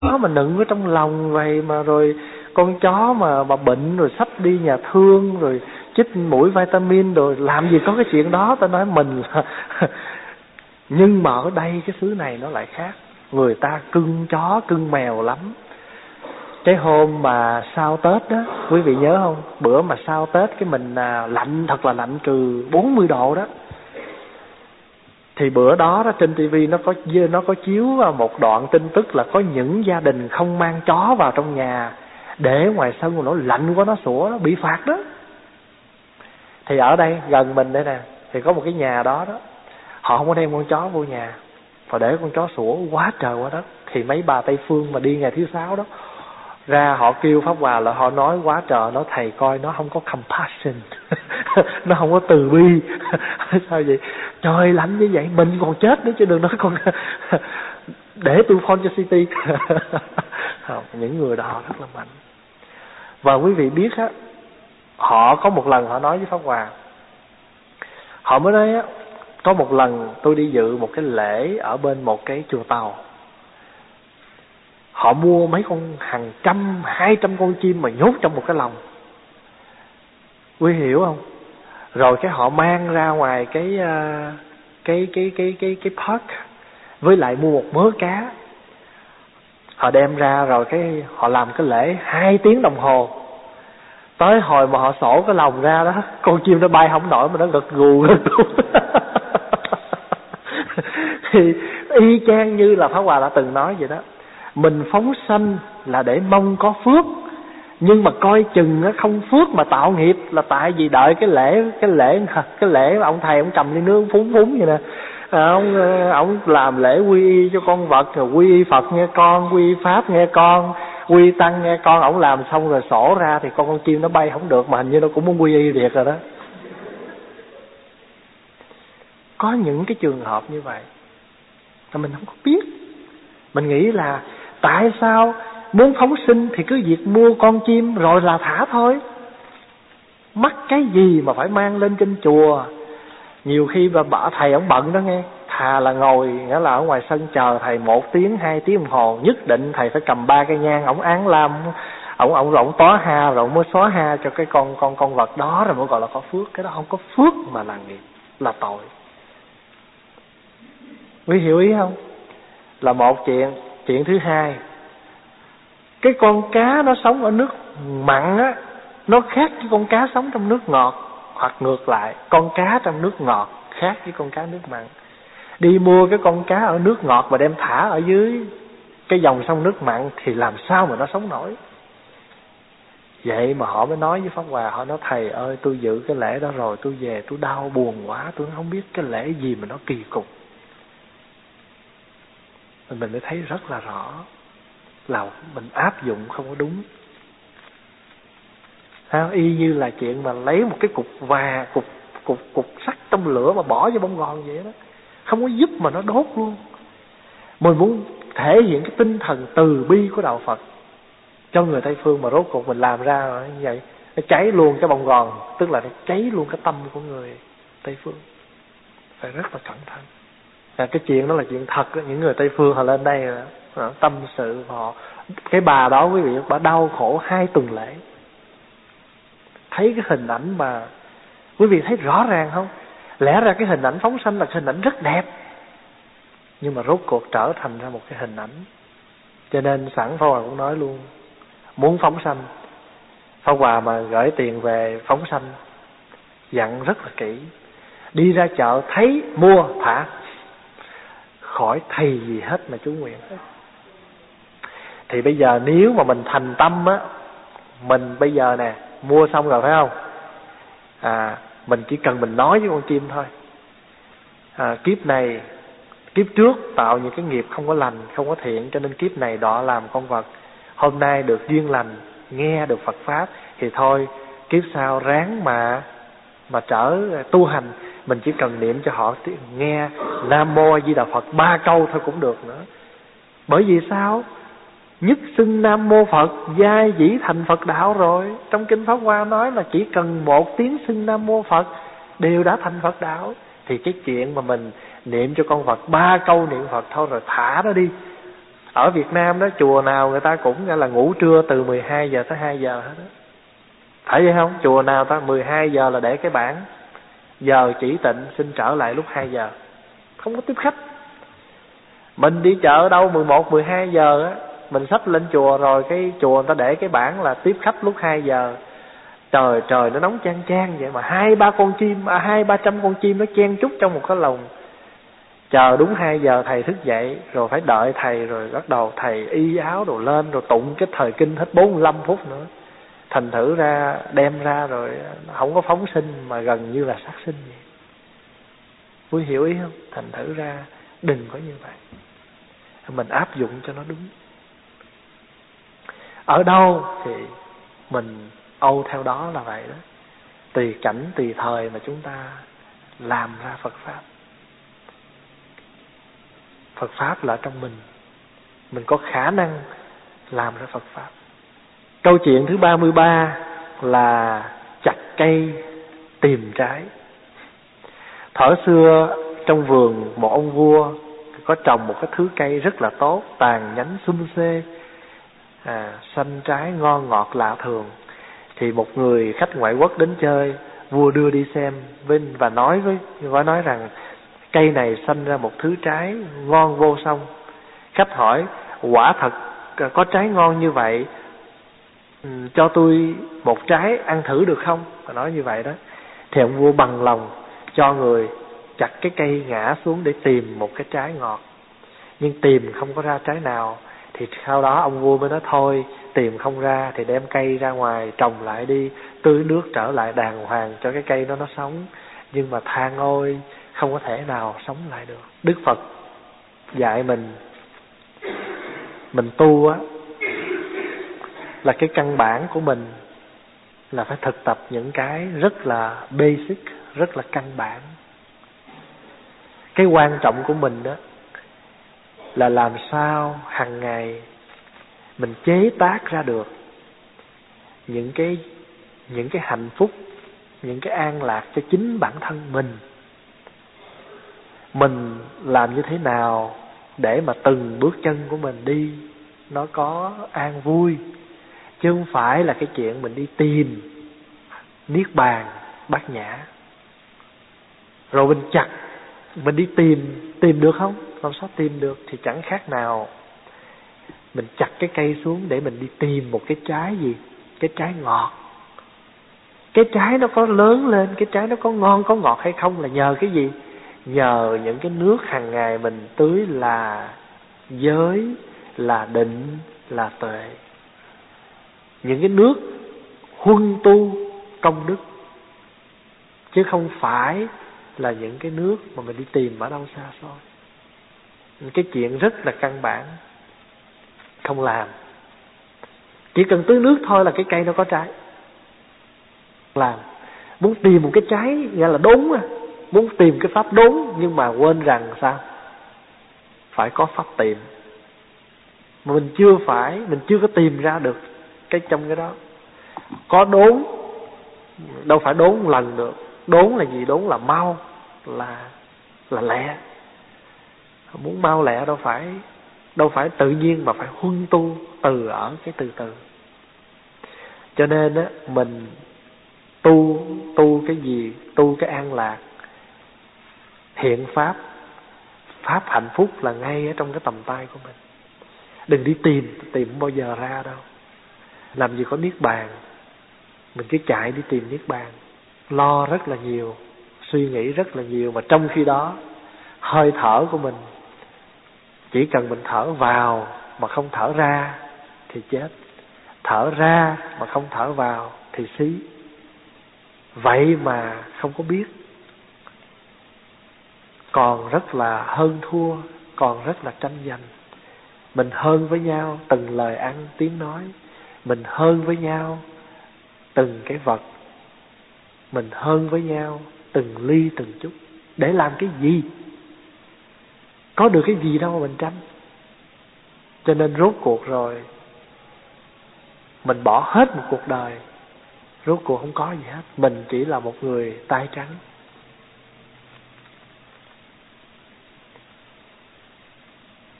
A: chó mà nựng ở trong lòng vậy mà rồi con chó mà mà bệnh rồi sắp đi nhà thương rồi chích mũi vitamin rồi làm gì có cái chuyện đó? Ta nói mình là nhưng mà ở đây cái xứ này nó lại khác. Người ta cưng chó, cưng mèo lắm cái hôm mà sau tết đó quý vị nhớ không? Bữa mà sau tết cái mình à, lạnh thật là lạnh trừ 40 độ đó. Thì bữa đó đó trên tivi nó có nó có chiếu một đoạn tin tức là có những gia đình không mang chó vào trong nhà để ngoài sân mà nó lạnh quá nó sủa nó bị phạt đó. Thì ở đây gần mình đây nè thì có một cái nhà đó đó. Họ không có đem con chó vô nhà và để con chó sủa quá trời quá đất. Thì mấy bà tây phương mà đi ngày thứ sáu đó ra họ kêu pháp hòa là họ nói quá trời nó thầy coi nó không có compassion. Nó không có từ bi. Sao vậy? Trời lạnh như vậy mình còn chết nữa chứ đừng nói con để tôi phone cho city. Không, những người đó rất là mạnh. Và quý vị biết á họ có một lần họ nói với pháp hòa. Họ mới nói á có một lần tôi đi dự một cái lễ ở bên một cái chùa tàu họ mua mấy con hàng trăm, hai trăm con chim mà nhốt trong một cái lồng quý hiểu không? Rồi cái họ mang ra ngoài cái à, cái cái cái cái cái park với lại mua một mớ cá. Họ đem ra rồi cái họ làm cái lễ hai tiếng đồng hồ. Tới hồi mà họ sổ cái lồng ra đó, con chim nó bay không nổi mà nó gật gù gật gù. Thì y chang như là pháp hòa đã từng nói vậy đó mình phóng sanh là để mong có phước. Nhưng mà coi chừng nó không phước mà tạo nghiệp là tại vì đợi cái lễ cái lễ cái lễ mà ông thầy ông cầm ly nước phúng phúng vậy nè. À, ông ờ, ông làm lễ quy y cho con vật rồi quy y phật nghe con quy y pháp nghe con quy tăng nghe con. Ổng làm xong rồi sổ ra thì con con chim nó bay không được mà hình như nó cũng muốn quy y thiệt rồi đó. Có những cái trường hợp như vậy mà mình không có biết. Mình nghĩ là tại sao muốn phóng sinh thì cứ việc mua con chim rồi là thả thôi? Mắc cái gì mà phải mang lên trên chùa? Nhiều khi bà bả thầy ông bận đó nghe. Thà là ngồi, nghĩa là ở ngoài sân chờ thầy một tiếng, hai tiếng đồng hồ, nhất định thầy phải cầm ba cây nhang, ổng án lam, ổng ổng ổng tó ha rồi mới xóa ha cho cái con con con vật đó rồi mới gọi là có phước. Cái đó không có phước mà là nghiệp, là tội. Quý hiểu ý không? Là một chuyện chuyện thứ hai. Cái con cá nó sống ở nước mặn á, nó khác với con cá sống trong nước ngọt, hoặc ngược lại, con cá trong nước ngọt khác với con cá nước mặn. Đi mua cái con cá ở nước ngọt và đem thả ở dưới cái dòng sông nước mặn thì làm sao mà nó sống nổi? Vậy mà họ mới nói với pháp hòa, họ nói, thầy ơi, tôi giữ cái lễ đó rồi, tôi về, tôi đau buồn quá, tôi không biết cái lễ gì mà nó kỳ cục mình mình mới thấy rất là rõ là mình áp dụng không có đúng. Ha, y như là chuyện mà lấy một cái cục và cục cục cục sắt trong lửa mà bỏ vô bông gòn vậy đó. Không có giúp mà nó đốt luôn. Mình muốn thể hiện cái tinh thần từ bi của đạo Phật cho người Tây phương mà rốt cuộc mình làm ra như vậy. Nó cháy luôn cái bông gòn tức là nó cháy luôn cái tâm của người Tây phương. Phải rất là cẩn thận à, cái chuyện đó là chuyện thật những người Tây phương họ lên đây họ à, tâm sự họ cái bà đó quý vị bà đau khổ hai tuần lễ. Thấy cái hình ảnh mà quý vị thấy rõ ràng không? Lẽ ra cái hình ảnh phóng sanh là hình ảnh rất đẹp. Nhưng mà rốt cuộc trở thành ra một cái hình ảnh. Cho nên sẵn Pháp Hòa cũng nói luôn muốn phóng sanh Pháp Hòa mà gửi tiền về phóng sanh dặn rất là kỹ. Đi ra chợ thấy mua thả khỏi thầy gì hết mà chú nguyện hết thì bây giờ nếu mà mình thành tâm á mình bây giờ nè mua xong rồi phải không? À mình chỉ cần mình nói với con chim thôi. À, kiếp này kiếp trước tạo những cái nghiệp không có lành không có thiện cho nên kiếp này đọa làm con vật. Hôm nay được duyên lành nghe được Phật pháp thì thôi kiếp sau ráng mà mà trở tu hành mình chỉ cần niệm cho họ nghe nam mô a di đà phật, ba câu thôi cũng được nữa. Bởi vì sao? Nhất xưng nam mô phật, giai dĩ thành phật đạo rồi. Trong kinh pháp hoa nói là chỉ cần một tiếng xưng nam mô phật đều đã thành phật đạo. Thì cái chuyện mà mình niệm cho con Phật, ba câu niệm Phật thôi rồi thả nó đi. Ở Việt Nam đó, chùa nào người ta cũng là ngủ trưa từ 12 giờ tới 2 giờ hết đó phải vậy không? Chùa nào ta 12 giờ là để cái bảng giờ chỉ tịnh xin trở lại lúc 2 giờ. Không có tiếp khách. Mình đi chợ đâu 11 12 giờ á. Mình sắp lên chùa rồi cái chùa người ta để cái bảng là tiếp khách lúc 2 giờ. Trời trời nó nóng chang chang vậy mà hai ba con chim à, hai ba trăm con chim nó chen chúc trong một cái lồng. Chờ đúng hai giờ thầy thức dậy rồi phải đợi thầy rồi bắt đầu thầy y áo đồ lên rồi tụng cái thời kinh hết 45 phút nữa thành thử ra, đem ra rồi, không có phóng sinh mà gần như là sát sinh vậy. Vui hiểu ý không? Thành thử ra, đừng có như vậy. Mình áp dụng cho nó đúng. Ở đâu thì mình âu theo đó là vậy đó. Tùy cảnh, tùy thời mà chúng ta làm ra phật pháp. Phật pháp là trong mình. Mình có khả năng làm ra phật pháp câu chuyện thứ ba mươi ba là chặt cây tìm trái. Thở xưa trong vườn một ông vua có trồng một cái thứ cây rất là tốt tàn nhánh xum xê à, xanh trái ngon ngọt lạ thường. Thì một người khách ngoại quốc đến chơi vua đưa đi xem Vinh và nói với và nói rằng cây này sanh ra một thứ trái ngon vô song. Khách hỏi quả thật có trái ngon như vậy Ừ, cho tôi một trái ăn thử được không? Và nói như vậy đó. Thì ông vua bằng lòng cho người chặt cái cây ngã xuống để tìm một cái trái ngọt. Nhưng tìm không có ra trái nào. Thì sau đó ông vua mới nói, thôi, tìm không ra thì đem cây ra ngoài trồng lại đi, tưới nước trở lại đàng hoàng cho cái cây đó nó sống. Nhưng mà than, ôi, không có thể nào sống lại được. Đức phật dạy mình mình tu á là cái căn bản của mình, là phải thực tập những cái rất là basic, rất là căn bản. Cái quan trọng của mình đó là làm sao hàng ngày mình chế tác ra được những cái những cái hạnh phúc, những cái an lạc cho chính bản thân mình. Mình làm như thế nào để mà từng bước chân của mình đi nó có an vui chứ không phải là cái chuyện mình đi tìm niết bàn, bát nhã. Rồi mình chặt, mình đi tìm tìm được không? Làm sao, tìm được thì chẳng khác nào mình chặt cái cây xuống để mình đi tìm một cái trái gì? Cái trái ngọt. Cái trái nó có lớn lên, cái trái nó có ngon, có ngọt hay không là nhờ cái gì? Nhờ những cái nước hàng ngày mình tưới là giới, là định, là tuệ những cái nước huân tu công đức chứ không phải là những cái nước mà mình đi tìm ở đâu xa xôi. Cái chuyện rất là căn bản. Không làm. Chỉ cần tưới nước thôi là cái cây nó có trái. Làm. Muốn tìm một cái trái, nghĩa là đốn à. Muốn tìm cái pháp đốn nhưng mà quên rằng sao? Phải có pháp tìm. Mà mình chưa phải, mình chưa có tìm ra được cái trong cái đó. Có đốn, đâu phải đốn một lần được. Đốn là gì? Đốn là mau, là là lẹ. Muốn mau lẹ đâu phải đâu phải tự nhiên mà phải huân tu từ ở cái từ từ. Cho nên á, mình tu tu cái gì? Tu cái an lạc. Hiện pháp pháp hạnh phúc là ngay ở trong cái tầm tay của mình. Đừng đi tìm tìm không bao giờ ra đâu làm gì có niết bàn. Mình cứ chạy đi tìm niết bàn. Lo rất là nhiều, suy nghĩ rất là nhiều mà trong khi đó, hơi thở của mình, chỉ cần mình thở vào mà không thở ra thì chết. Thở ra mà không thở vào thì xí. Vậy mà không có biết. Còn rất là hơn thua, còn rất là tranh giành. Mình hơn với nhau, từng lời ăn tiếng nói mình hơn với nhau từng cái vật. Mình hơn với nhau từng ly, từng chút. Để làm cái gì? Có được cái gì đâu mà mình tranh. Cho nên rốt cuộc rồi, mình bỏ hết một cuộc đời. Rốt cuộc không có gì hết. Mình chỉ là một người tay trắng.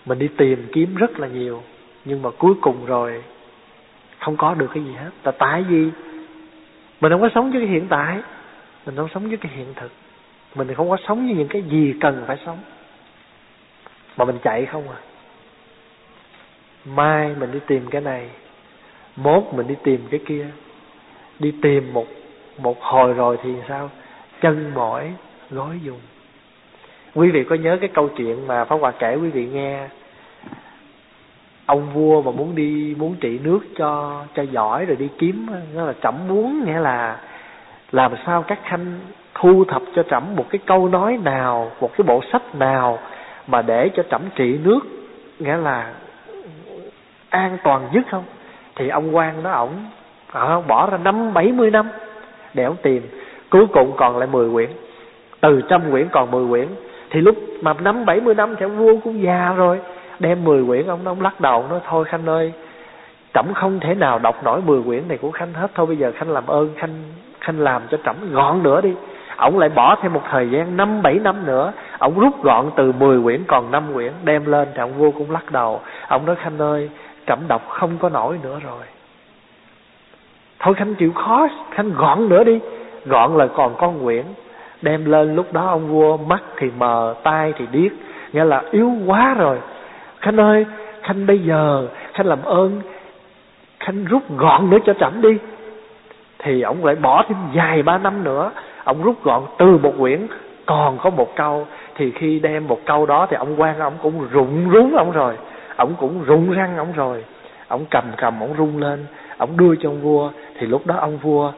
A: Mình đi tìm kiếm rất là nhiều, nhưng mà cuối cùng rồi không có được cái gì hết. Là tại vì mình không có sống với cái hiện tại, mình không sống với cái hiện thực. Mình không có sống với những cái gì cần phải sống. Mà mình chạy không à. Mai mình đi tìm cái này, mốt mình đi tìm cái kia. Đi tìm một một hồi rồi thì sao? Chân mỏi, gối dùng. Quý vị có nhớ cái câu chuyện mà pháp hòa kể quý vị nghe ông vua mà muốn đi muốn trị nước cho cho giỏi rồi đi kiếm nó là trẫm muốn nghĩa là làm sao các khanh thu thập cho trẫm một cái câu nói nào một cái bộ sách nào mà để cho trẫm trị nước nghĩa là an toàn nhất không? Thì ông quan nó ổng à, bỏ ra năm bảy mươi năm để ông tìm. Cuối cùng còn lại mười quyển. Từ trăm quyển còn mười quyển. Thì lúc mà năm bảy mươi năm thì ông vua cũng già rồi đem mười quyển ông ông lắc đầu, nói, thôi khanh ơi, trẫm không thể nào đọc nổi mười quyển này của khanh hết. Thôi bây giờ khanh làm ơn, khanh khanh làm cho trẫm gọn nữa đi. Ông lại bỏ thêm một thời gian, năm, bảy năm nữa, ông rút gọn từ mười quyển còn năm quyển, đem lên thì ông vua cũng lắc đầu. Ông nói, khanh ơi, trẫm đọc không có nổi nữa rồi. Thôi khanh chịu khó, khanh gọn nữa đi, gọn là còn con quyển. Đem lên, lúc đó ông vua mắt thì mờ, tai thì điếc, nghĩa là yếu quá rồi khanh ơi, khanh bây giờ, khanh làm ơn, khanh rút gọn nữa cho chậm đi. Thì ông lại bỏ thêm dài ba năm nữa, ông rút gọn từ một quyển, còn có một câu. Thì khi đem một câu đó thì ông quan, ông cũng rụng rúng ông rồi, ông cũng rụng răng ông rồi. Ông cầm cầm, ông rung lên, ông đưa cho ông vua. Thì lúc đó ông vua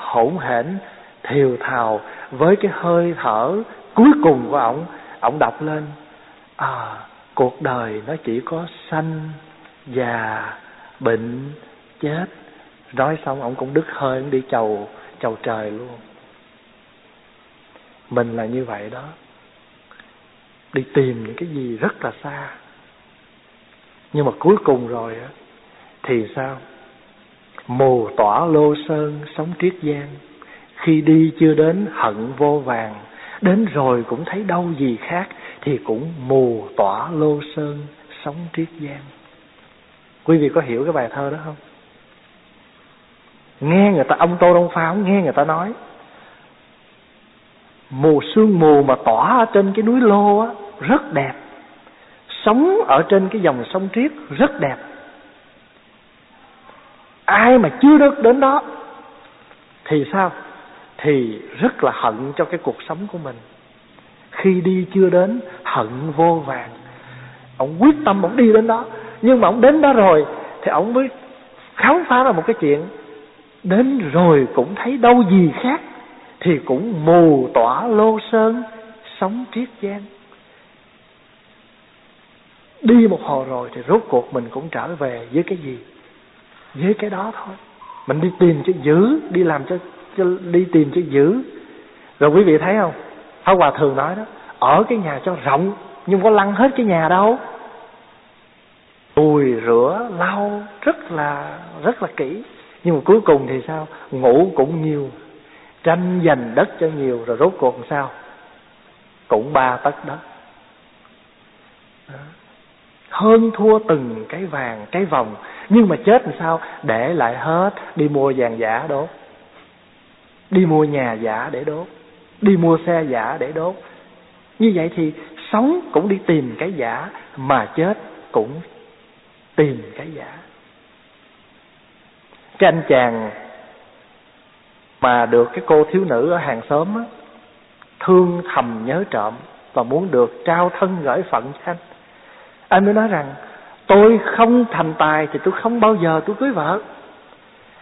A: hỗn hển, thiều thào với cái hơi thở cuối cùng của ông. Ông đọc lên à cuộc đời nó chỉ có sanh già, bệnh, chết. Nói xong ông cũng đứt hơi, ông đi chầu chầu trời luôn. Mình là như vậy đó. Đi tìm những cái gì rất là xa. Nhưng mà cuối cùng rồi á, thì sao? Mù tỏa lô sơn, sống triết gian. Khi đi chưa đến hận vô vàng, đến rồi cũng thấy đâu gì khác thì cũng mù tỏa lô sơn sống triết gian quý vị có hiểu cái bài thơ đó không? Nghe người ta, ông tô đông pháo nghe người ta nói, mù sương mù mà tỏa ở trên cái núi lô á, rất đẹp. Sống ở trên cái dòng sông triết rất đẹp. Ai mà chưa được đến đó thì sao? Thì rất là hận cho cái cuộc sống của mình khi đi chưa đến hận vô vàng. Ông quyết tâm ông đi đến đó. Nhưng mà ông đến đó rồi thì ông mới khám phá ra một cái chuyện. Đến rồi cũng thấy đâu gì khác thì cũng mù tỏa lô sơn sống triết gian. Đi một hồi rồi thì rốt cuộc mình cũng trở về với cái gì? Với cái đó thôi. Mình đi tìm cho giữ đi làm cho, cho đi tìm cho giữ. Rồi quý vị thấy không? Pháp Hòa thường nói đó, ở cái nhà cho rộng, nhưng có lăn hết cái nhà đâu. Ùi rửa, lau, rất là rất là kỹ. Nhưng mà cuối cùng thì sao? Ngủ cũng nhiều, tranh giành đất cho nhiều, rồi rốt cuộc làm sao? Cũng ba tấc đất đó. hơn thua từng cái vàng, cái vòng. Nhưng mà chết làm sao? Để lại hết, đi mua vàng giả đốt. Đi mua nhà giả để đốt đi mua xe giả để đốt. Như vậy thì sống cũng đi tìm cái giả mà chết cũng tìm cái giả. Cái anh chàng mà được cái cô thiếu nữ ở hàng xóm á, thương thầm nhớ trộm và muốn được trao thân gửi phận cho anh. Anh mới nói rằng tôi không thành tài thì tôi không bao giờ tôi cưới vợ.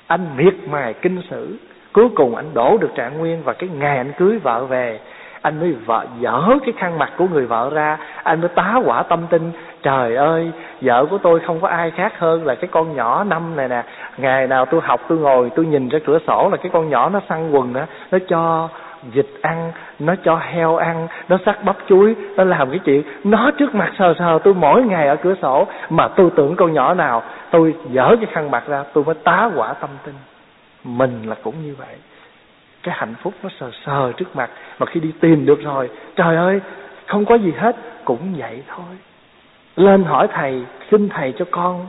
A: Anh miệt mài kinh sử cuối cùng anh đổ được trạng nguyên và cái ngày anh cưới vợ về. Anh mới vợ, dở cái khăn mặt của người vợ ra. Anh mới tá quả tâm tin, trời ơi, vợ của tôi không có ai khác hơn là cái con nhỏ năm này nè. Ngày nào tôi học, tôi ngồi, tôi nhìn ra cửa sổ là cái con nhỏ nó săn quần á, nó cho vịt ăn, nó cho heo ăn, nó sắc bắp chuối, nó làm cái chuyện nó trước mặt sờ sờ tôi mỗi ngày ở cửa sổ. Mà tôi tưởng con nhỏ nào, tôi dở cái khăn mặt ra, tôi mới tá quả tâm tin mình là cũng như vậy. Cái hạnh phúc nó sờ sờ trước mặt, mà khi đi tìm được rồi, trời ơi, không có gì hết, cũng vậy thôi. Lên hỏi thầy, xin thầy cho con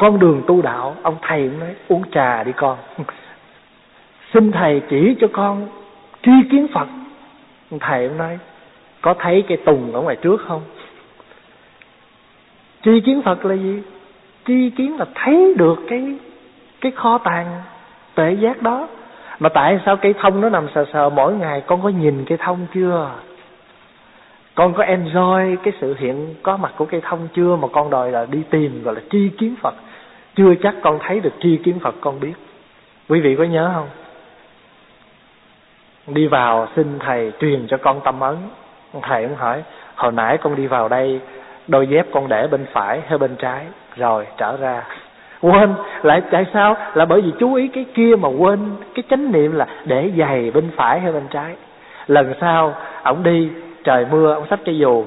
A: con đường tu đạo, ông thầy cũng nói, uống trà đi con. Xin thầy chỉ cho con tri kiến phật. Thầy cũng nói, có thấy cây tùng ở ngoài trước không? Tri kiến phật là gì? Tri kiến là thấy được cái cái kho tàng tuệ giác đó. Mà tại sao cây thông nó nằm sờ sờ mỗi ngày? Con có nhìn cây thông chưa? Con có enjoy cái sự hiện có mặt của cây thông chưa? Mà con đòi là đi tìm, gọi là tri kiến phật. Chưa chắc con thấy được tri kiến phật, con biết. Quý vị có nhớ không? Đi vào xin thầy truyền cho con tâm ấn. Thầy cũng hỏi, hồi nãy con đi vào đây, đôi dép con để bên phải hay bên trái? Rồi, trở ra quên. Lại tại sao? Là bởi vì chú ý cái kia mà quên. Cái chánh niệm là để giày bên phải hay bên trái. Lần sau, ổng đi, trời mưa ông xách cái dù.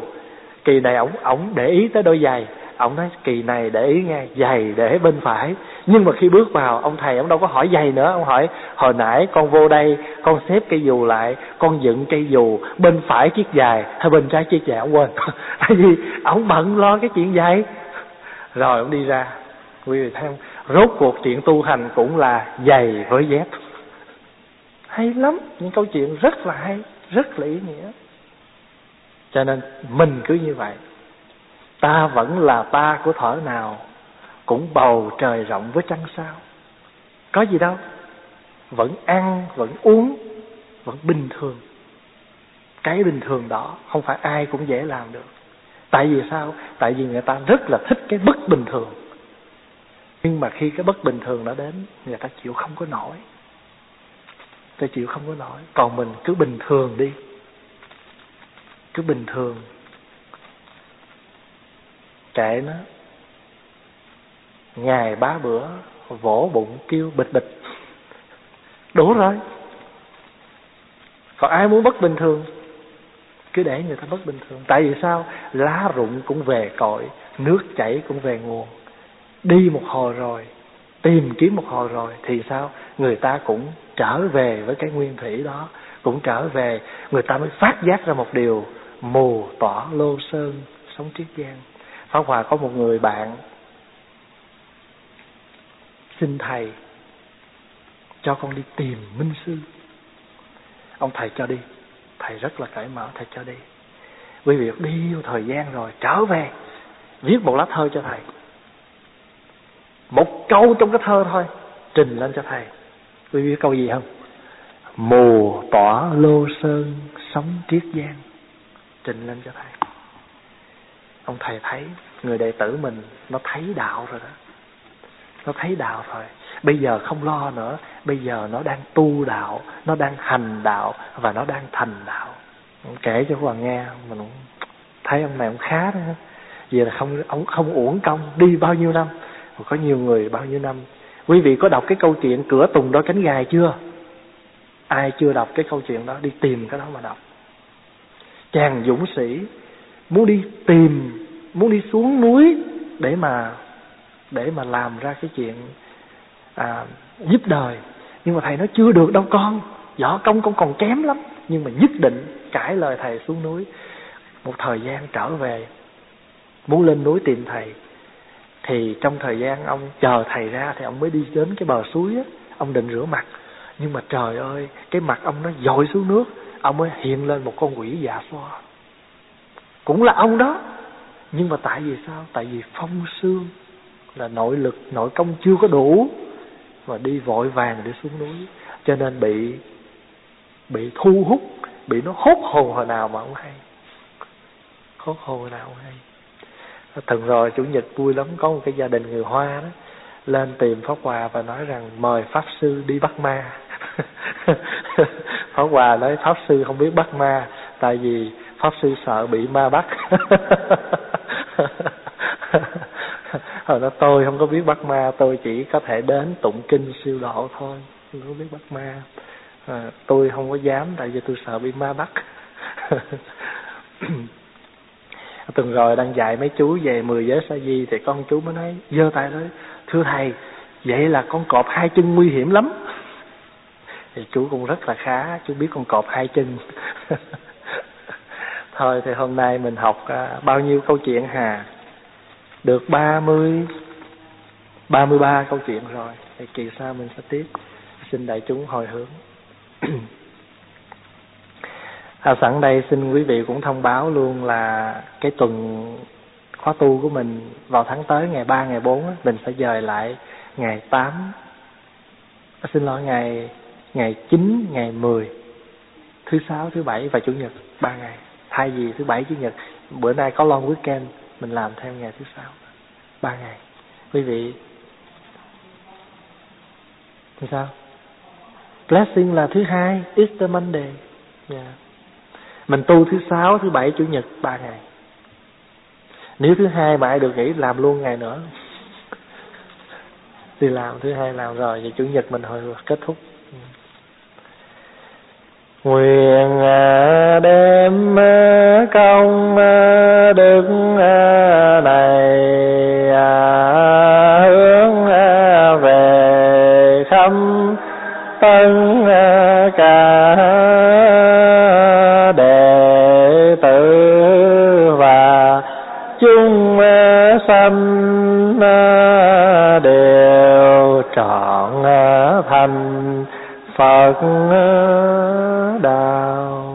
A: Kỳ này ổng ổng để ý tới đôi giày. Ông nói, kỳ này để ý nghe, giày để bên phải. Nhưng mà khi bước vào, ông thầy ông đâu có hỏi giày nữa. Ông hỏi, hồi nãy con vô đây, con xếp cây dù lại, con dựng cây dù bên phải chiếc giày hay bên trái chiếc giày? Ông quên. Tại vì ông bận lo cái chuyện giày. Rồi ông đi ra quý vị thấy không? Rốt cuộc chuyện tu hành cũng là giày với dép. Hay lắm, những câu chuyện rất là hay, rất là ý nghĩa. Cho nên mình cứ như vậy. Ta vẫn là ta của thở nào cũng bầu trời rộng với trăng sao. Có gì đâu. Vẫn ăn, vẫn uống, vẫn bình thường. Cái bình thường đó không phải ai cũng dễ làm được. Tại vì sao? Tại vì người ta rất là thích cái bất bình thường nhưng mà khi cái bất bình thường nó đến, người ta chịu không có nổi. Ta chịu không có nổi. Còn mình cứ bình thường đi. Cứ bình thường. Kệ nó. Ngày ba bữa, vỗ bụng kêu bịch bịch. Đủ rồi. Còn ai muốn bất bình thường? Cứ để người ta bất bình thường. Tại vì sao? Lá rụng cũng về cội, nước chảy cũng về nguồn đi một hồi rồi, tìm kiếm một hồi rồi, thì sao? Người ta cũng trở về với cái nguyên thủy đó, cũng trở về, người ta mới phát giác ra một điều, mù tỏ lô sơn sống triết giang pháp hòa có một người bạn xin thầy cho con đi tìm minh sư. Ông thầy cho đi, thầy rất là cởi mở, thầy cho đi. Quý vị đi thời gian rồi, trở về, viết một lá thơ cho thầy một câu trong cái thơ thôi, trình lên cho thầy. Quý vị biết câu gì không? Mù tỏa lô sơn sống triết giang. Trình lên cho thầy. Ông thầy thấy, người đệ tử mình nó thấy đạo rồi đó. Nó thấy đạo rồi. Bây giờ không lo nữa. Bây giờ nó đang tu đạo, nó đang hành đạo và nó đang thành đạo. Kể cho hoàng nghe, mình cũng thấy ông này cũng khá đó. Vì là không, ông không uổng công, đi bao nhiêu năm có nhiều người bao nhiêu năm. Quý vị có đọc cái câu chuyện cửa tùng đôi cánh gài chưa? Ai chưa đọc cái câu chuyện đó đi tìm cái đó mà đọc. Chàng dũng sĩ muốn đi tìm muốn đi xuống núi để mà để mà làm ra cái chuyện à, giúp đời. Nhưng mà thầy nói chưa được đâu con. Võ công con còn kém lắm. Nhưng mà nhất định cãi lời thầy xuống núi. Một thời gian trở về muốn lên núi tìm thầy thì trong thời gian ông chờ thầy ra thì ông mới đi đến cái bờ suối á, ông định rửa mặt. Nhưng mà trời ơi, cái mặt ông nó dội xuống nước, ông mới hiện lên một con quỷ dạ xoa. Cũng là ông đó. Nhưng mà tại vì sao? Tại vì phong xương là nội lực, nội công chưa có đủ và đi vội vàng để xuống núi. Cho nên bị bị thu hút, bị nó hốt hồn hồi nào mà không hay. Hốt hồn hồi nào không hay từng rồi chủ nhật vui lắm có một cái gia đình người hoa đó lên tìm pháp hòa và nói rằng mời pháp sư đi bắt ma. Pháp Hòa nói Pháp Sư không biết bắt ma Tại vì Pháp Sư sợ bị ma bắt. Hồi đó tôi không có biết bắt ma Tôi chỉ có thể đến tụng kinh siêu độ thôi Không có biết bắt ma. À, Tôi không có dám Tại vì tôi sợ bị ma bắt. Tuần rồi đang dạy mấy chú về mười giới sa di, Thì con chú mới nói, giơ tay nói, Thưa thầy, Vậy là con cọp hai chân nguy hiểm lắm. Thì chú cũng rất là khá, Chú biết con cọp hai chân. Thôi thì hôm nay mình học à, bao nhiêu câu chuyện hà? Được ba mươi ba mươi ba câu chuyện rồi. Thì kỳ sau mình sẽ tiếp. Xin đại chúng hồi hướng. à, Sẵn đây xin quý vị cũng thông báo luôn là Cái tuần khóa tu của mình vào tháng tới ngày 3, ngày 4 Mình sẽ dời lại ngày 8 à, ờ, Xin lỗi ngày ngày 9, ngày 10 Thứ sáu, thứ bảy và chủ nhật ba ngày. Thay vì thứ bảy chủ nhật bữa nay có long weekend mình làm thêm ngày thứ sáu ba ngày. Quý vị thì sao? Blessing là thứ hai Easter Monday. Yeah. Mình tu thứ sáu, thứ bảy, chủ nhật, ba ngày. Nếu thứ hai mà ai được nghỉ, làm luôn ngày nữa. Thì làm, thứ hai làm rồi, thì chủ nhật mình hồi kết thúc. Nguyện à, đem à, công à, đức này hướng về khắp tân cả tâm đều trọn à, thành Phật à, đạo.